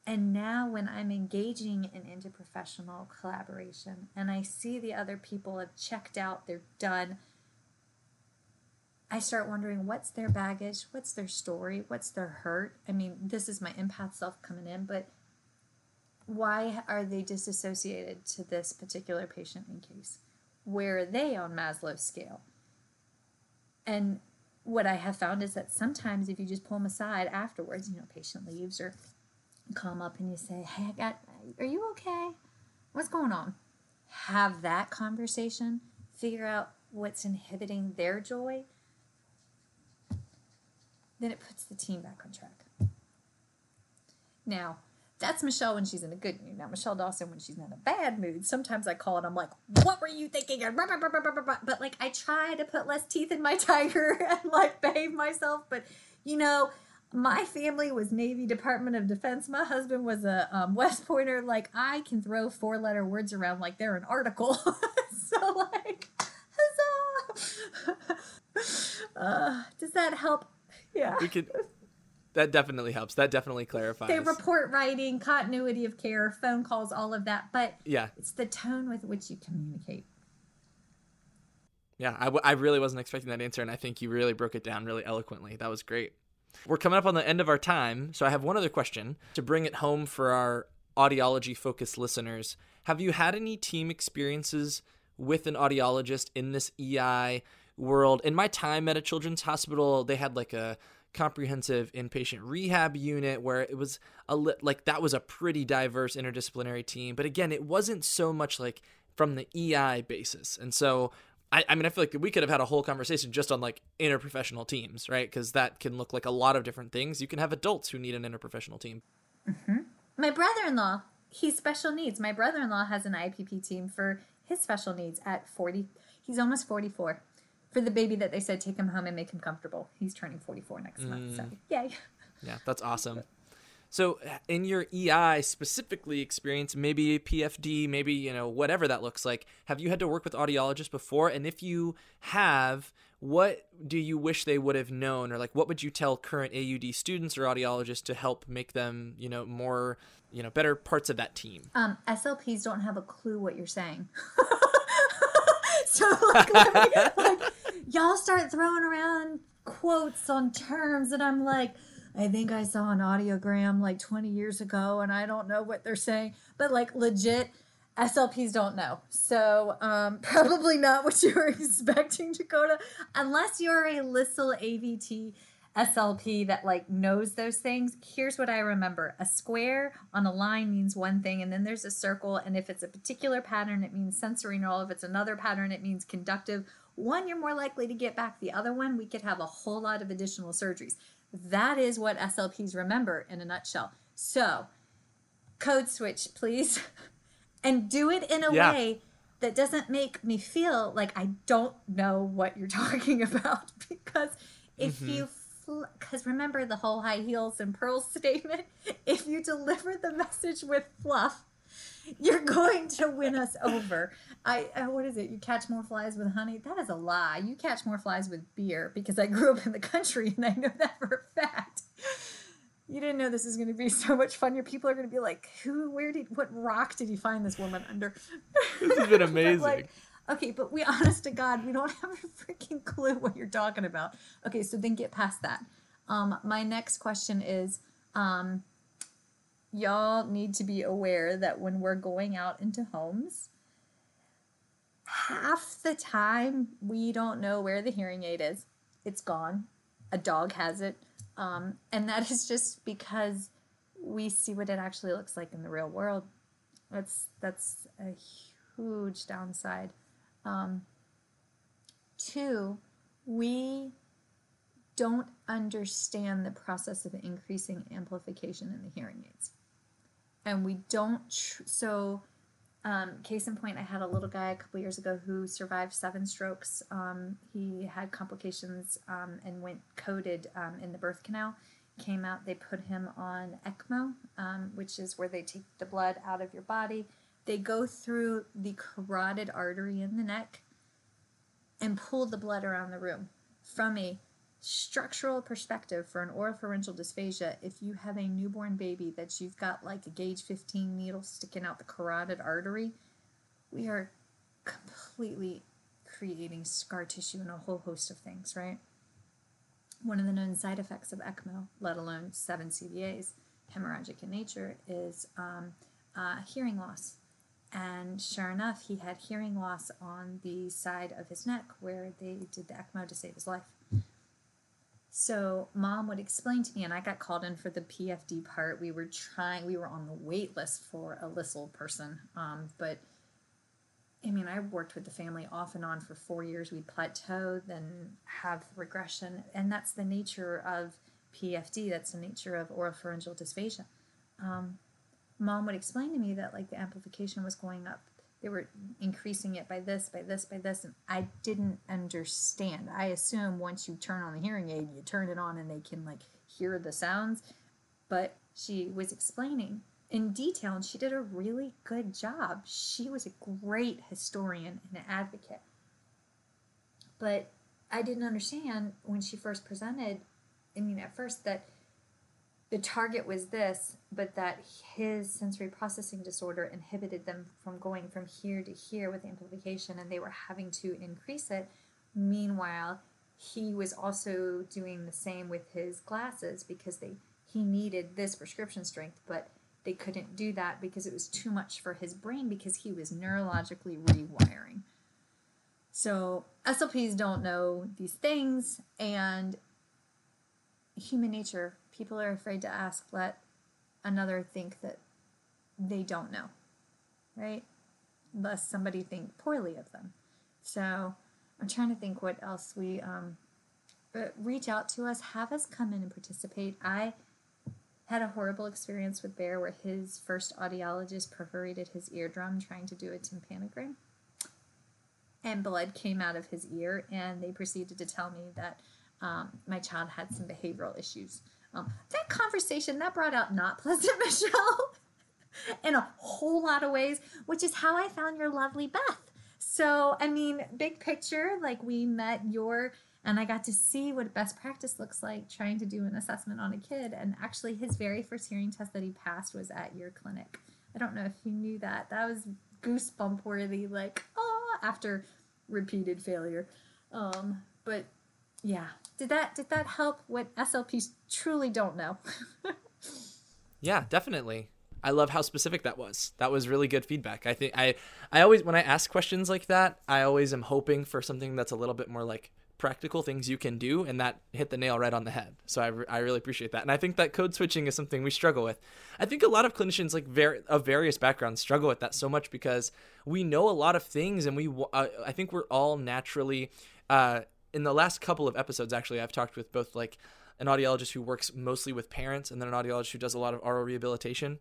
And now, when I'm engaging in interprofessional collaboration and I see the other people have checked out, they're done, I start wondering what's their baggage, what's their story, what's their hurt. I mean, this is my empath self coming in, but why are they disassociated to this particular patient in case? Where are they on Maslow's scale? And what I have found is that sometimes if you just pull them aside afterwards, you know, patient leaves or come up and you say, Hey, I got, are you okay? What's going on? Have that conversation, figure out what's inhibiting their joy then it puts the team back on track. Now, that's Michelle when she's in a good mood. Now, Michelle Dawson when she's in a bad mood, sometimes I call it, I'm like, what were you thinking? But like, I try to put less teeth in my tiger and like behave myself. But you know, my family was Navy Department of Defense. My husband was a um, West Pointer. Like, I can throw four letter words around like they're an article. so, like, huzzah! uh, does that help yeah. We could that definitely helps. That definitely clarifies. They report writing, continuity of care, phone calls, all of that. But yeah, it's the tone with which you communicate. Yeah, I, w- I really wasn't expecting that answer, and I think you really broke it down really eloquently. That was great. We're coming up on the end of our time, so I have one other question to bring it home for our audiology focused listeners. Have you had any team experiences with an audiologist in this EI world. In my time at a children's hospital, they had like a comprehensive inpatient rehab unit where it was a li- like that was a pretty diverse interdisciplinary team. But again, it wasn't so much like from the EI basis. And so I, I mean, I feel like we could have had a whole conversation just on like interprofessional teams, right? Because that can look like a lot of different things. You can have adults who need an interprofessional team. Mm-hmm. My brother in law, he's special needs. My brother in law has an IPP team for his special needs at 40. He's almost 44 for the baby that they said take him home and make him comfortable. He's turning 44 next mm. month. So, mm. yay. Yeah, that's awesome. So, in your EI specifically experience, maybe PFD, maybe, you know, whatever that looks like, have you had to work with audiologists before? And if you have, what do you wish they would have known? Or, like, what would you tell current AUD students or audiologists to help make them, you know, more, you know, better parts of that team? Um, SLPs don't have a clue what you're saying. so, like, like y'all start throwing around quotes on terms and I'm like, I think I saw an audiogram like 20 years ago and I don't know what they're saying. But like legit, SLPs don't know. So um, probably not what you were expecting, Dakota, unless you're a LISL AVT SLP that like knows those things. Here's what I remember. A square on a line means one thing, and then there's a circle. And if it's a particular pattern, it means sensory neural. If it's another pattern, it means conductive one, you're more likely to get back. The other one, we could have a whole lot of additional surgeries. That is what SLPs remember in a nutshell. So, code switch, please. and do it in a yeah. way that doesn't make me feel like I don't know what you're talking about. Because if mm-hmm. you because remember the whole high heels and pearls statement if you deliver the message with fluff you're going to win us over. I uh, what is it? You catch more flies with honey? That is a lie. You catch more flies with beer because I grew up in the country and I know that for a fact. You didn't know this is going to be so much fun. Your people are going to be like, "Who? Where did? What rock did you find this woman under?" This has been amazing. like, okay, but we honest to God, we don't have a freaking clue what you're talking about. Okay, so then get past that. Um, my next question is, um, y'all need to be aware that when we're going out into homes, half the time we don't know where the hearing aid is. It's gone. A dog has it. Um, and that is just because we see what it actually looks like in the real world. That's that's a huge downside. Um, two, we don't understand the process of increasing amplification in the hearing aids. And we don't. So, um, case in point, I had a little guy a couple years ago who survived seven strokes. Um, he had complications um, and went coded um, in the birth canal. Came out, they put him on ECMO, um, which is where they take the blood out of your body. They go through the carotid artery in the neck and pull the blood around the room from a structural perspective for an oropharyngeal dysphagia if you have a newborn baby that you've got like a gauge 15 needle sticking out the carotid artery, we are completely creating scar tissue and a whole host of things, right? One of the known side effects of ECMO, let alone seven CVAs, hemorrhagic in nature, is um, uh, hearing loss. And sure enough, he had hearing loss on the side of his neck where they did the ECMO to save his life. So mom would explain to me, and I got called in for the PFD part. We were trying, we were on the wait list for a LISL person. Um, but I mean, I worked with the family off and on for four years. We'd plateau, then have regression. And that's the nature of PFD. That's the nature of oropharyngeal dysphagia. Um, mom would explain to me that like the amplification was going up they were increasing it by this, by this, by this, and I didn't understand. I assume once you turn on the hearing aid, you turn it on and they can like hear the sounds. But she was explaining in detail, and she did a really good job. She was a great historian and an advocate. But I didn't understand when she first presented. I mean, at first that the target was this, but that his sensory processing disorder inhibited them from going from here to here with amplification, and they were having to increase it. Meanwhile, he was also doing the same with his glasses because they he needed this prescription strength, but they couldn't do that because it was too much for his brain because he was neurologically rewiring. So SLPs don't know these things, and human nature people are afraid to ask, let another think that they don't know, right? Lest somebody think poorly of them. So I'm trying to think what else we um, reach out to us, have us come in and participate. I had a horrible experience with Bear where his first audiologist perforated his eardrum trying to do a tympanogram. And blood came out of his ear, and they proceeded to tell me that um, my child had some behavioral issues. Um, that conversation that brought out not pleasant Michelle in a whole lot of ways, which is how I found your lovely Beth. So, I mean, big picture, like we met your and I got to see what best practice looks like trying to do an assessment on a kid. And actually, his very first hearing test that he passed was at your clinic. I don't know if you knew that. That was goosebump worthy, like, oh, after repeated failure. Um, but yeah, did that did that help what SLPs truly don't know? yeah, definitely. I love how specific that was. That was really good feedback. I think I I always when I ask questions like that, I always am hoping for something that's a little bit more like practical things you can do and that hit the nail right on the head so I, re- I really appreciate that and i think that code switching is something we struggle with i think a lot of clinicians like ver- of various backgrounds struggle with that so much because we know a lot of things and we uh, i think we're all naturally uh, in the last couple of episodes, actually, I've talked with both like an audiologist who works mostly with parents and then an audiologist who does a lot of oral rehabilitation.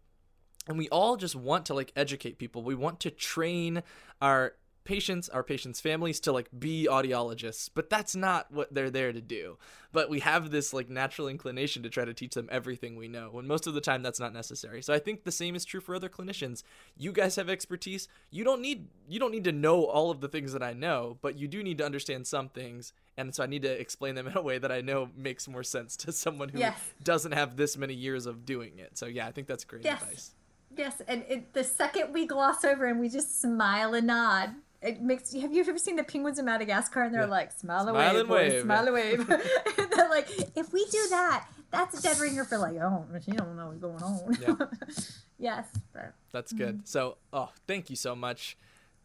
And we all just want to like educate people. We want to train our patients, our patients' families to like be audiologists, but that's not what they're there to do. But we have this like natural inclination to try to teach them everything we know, when most of the time that's not necessary. So I think the same is true for other clinicians. You guys have expertise. You don't need you don't need to know all of the things that I know, but you do need to understand some things. And so I need to explain them in a way that I know makes more sense to someone who yes. doesn't have this many years of doing it. So yeah, I think that's great yes. advice. Yes, and it, the second we gloss over and we just smile and nod, it makes have you ever seen the penguins in Madagascar and they're yeah. like smile, smile away, and wave, smile yeah. wave. they're like, if we do that, that's a dead ringer for like, oh, she don't know what's going on. Yeah. yes, but that's good. Mm-hmm. So, oh, thank you so much.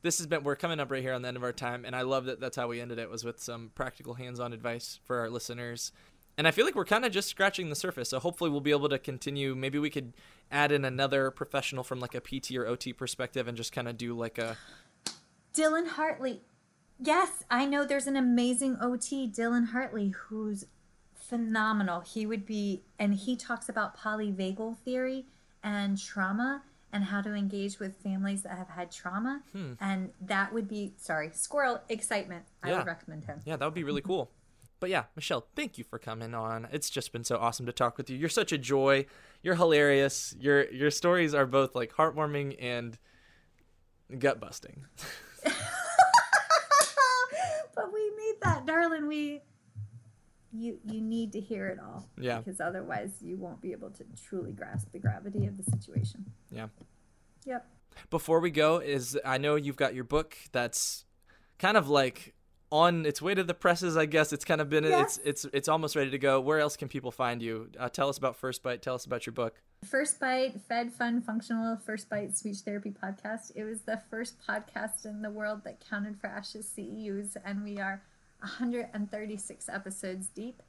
This has been we're coming up right here on the end of our time, and I love that that's how we ended it was with some practical hands-on advice for our listeners. And I feel like we're kind of just scratching the surface. So hopefully we'll be able to continue. Maybe we could add in another professional from like a PT or OT perspective and just kind of do like a Dylan Hartley. Yes, I know there's an amazing OT, Dylan Hartley, who's phenomenal. He would be, and he talks about polyvagal theory and trauma. and how to engage with families that have had trauma. Hmm. And that would be, sorry, squirrel excitement. I would recommend him. Yeah, that would be really cool. But yeah, Michelle, thank you for coming on. It's just been so awesome to talk with you. You're such a joy. You're hilarious. Your your stories are both like heartwarming and gut busting. but we need that, darling. We you you need to hear it all. Yeah. Because otherwise you won't be able to truly grasp the gravity of the situation. Yeah. Yep. Before we go, is I know you've got your book that's kind of like on its way to the presses. I guess it's kind of been it's it's it's almost ready to go. Where else can people find you? Uh, tell us about First Bite. Tell us about your book. First Bite, Fed Fun Functional First Bite Speech Therapy Podcast. It was the first podcast in the world that counted for ASHA's CEUs, and we are 136 episodes deep.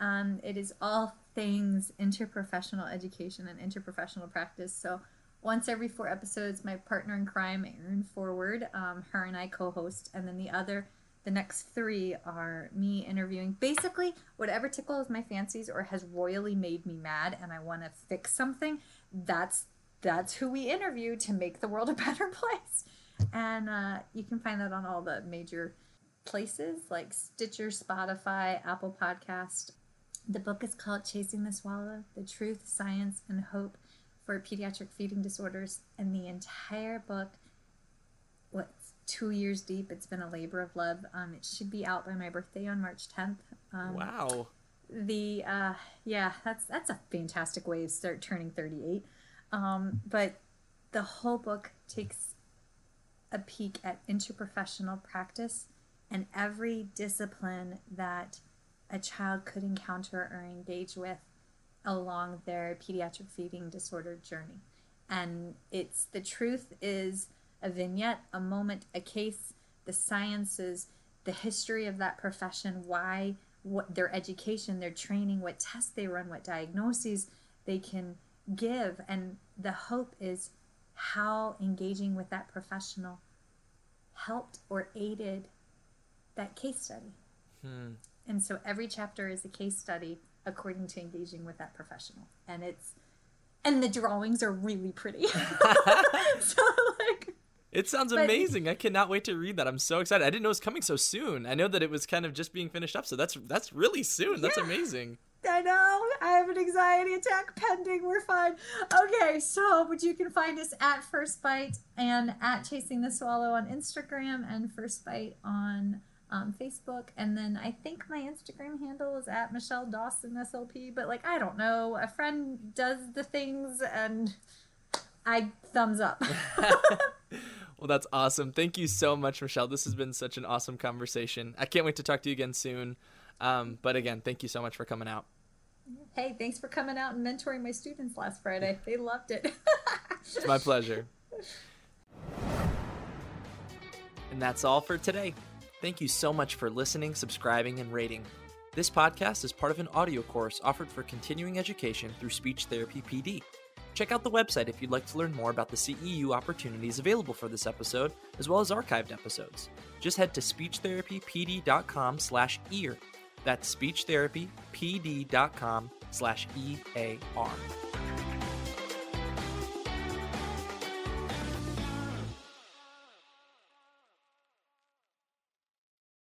Um, it is all things interprofessional education and interprofessional practice. So once every four episodes, my partner in crime, Erin Forward, um, her and I co-host, and then the other, the next three are me interviewing basically whatever tickles my fancies or has royally made me mad, and I want to fix something. That's that's who we interview to make the world a better place. And uh, you can find that on all the major places like Stitcher, Spotify, Apple Podcast. The book is called Chasing the Swallow: The Truth, Science, and Hope for Pediatric Feeding Disorders, and the entire book, two years deep? It's been a labor of love. Um, it should be out by my birthday on March 10th. Um, Wow. the uh yeah that's that's a fantastic way to start turning 38 um but the whole book takes a peek at interprofessional practice and every discipline that a child could encounter or engage with along their pediatric feeding disorder journey and it's the truth is a vignette a moment a case the sciences the history of that profession why what their education their training what tests they run what diagnoses they can give. And the hope is how engaging with that professional helped or aided that case study. Hmm. and so every chapter is a case study according to engaging with that professional. And it's and the drawings are really pretty. So like It sounds But- amazing. I cannot wait to read that. I'm so excited. I didn't know it was coming so soon. I know that it was kind of just being finished up, so that's that's really soon. That's amazing. I know. I have an anxiety attack pending. We're fine. Okay, so but you can find us at First Bite and at Chasing the Swallow on Instagram and First Bite on um, Facebook. And then I think my Instagram handle is at Michelle Dawson SLP. But like I don't know, a friend does the things and I thumbs up. Well, that's awesome. Thank you so much, Michelle. This has been such an awesome conversation. I can't wait to talk to you again soon. Um, but again, thank you so much for coming out. hey, thanks for coming out and mentoring my students last Friday. They loved it. It's my pleasure. And that's all for today. Thank you so much for listening, subscribing, and rating. This podcast is part of an audio course offered for continuing education through Speech Therapy PD. Check out the website if you'd like to learn more about the CEU opportunities available for this episode, as well as archived episodes. Just head to speechtherapypd.com slash ear. That's speechtherapypd.com slash E-A-R.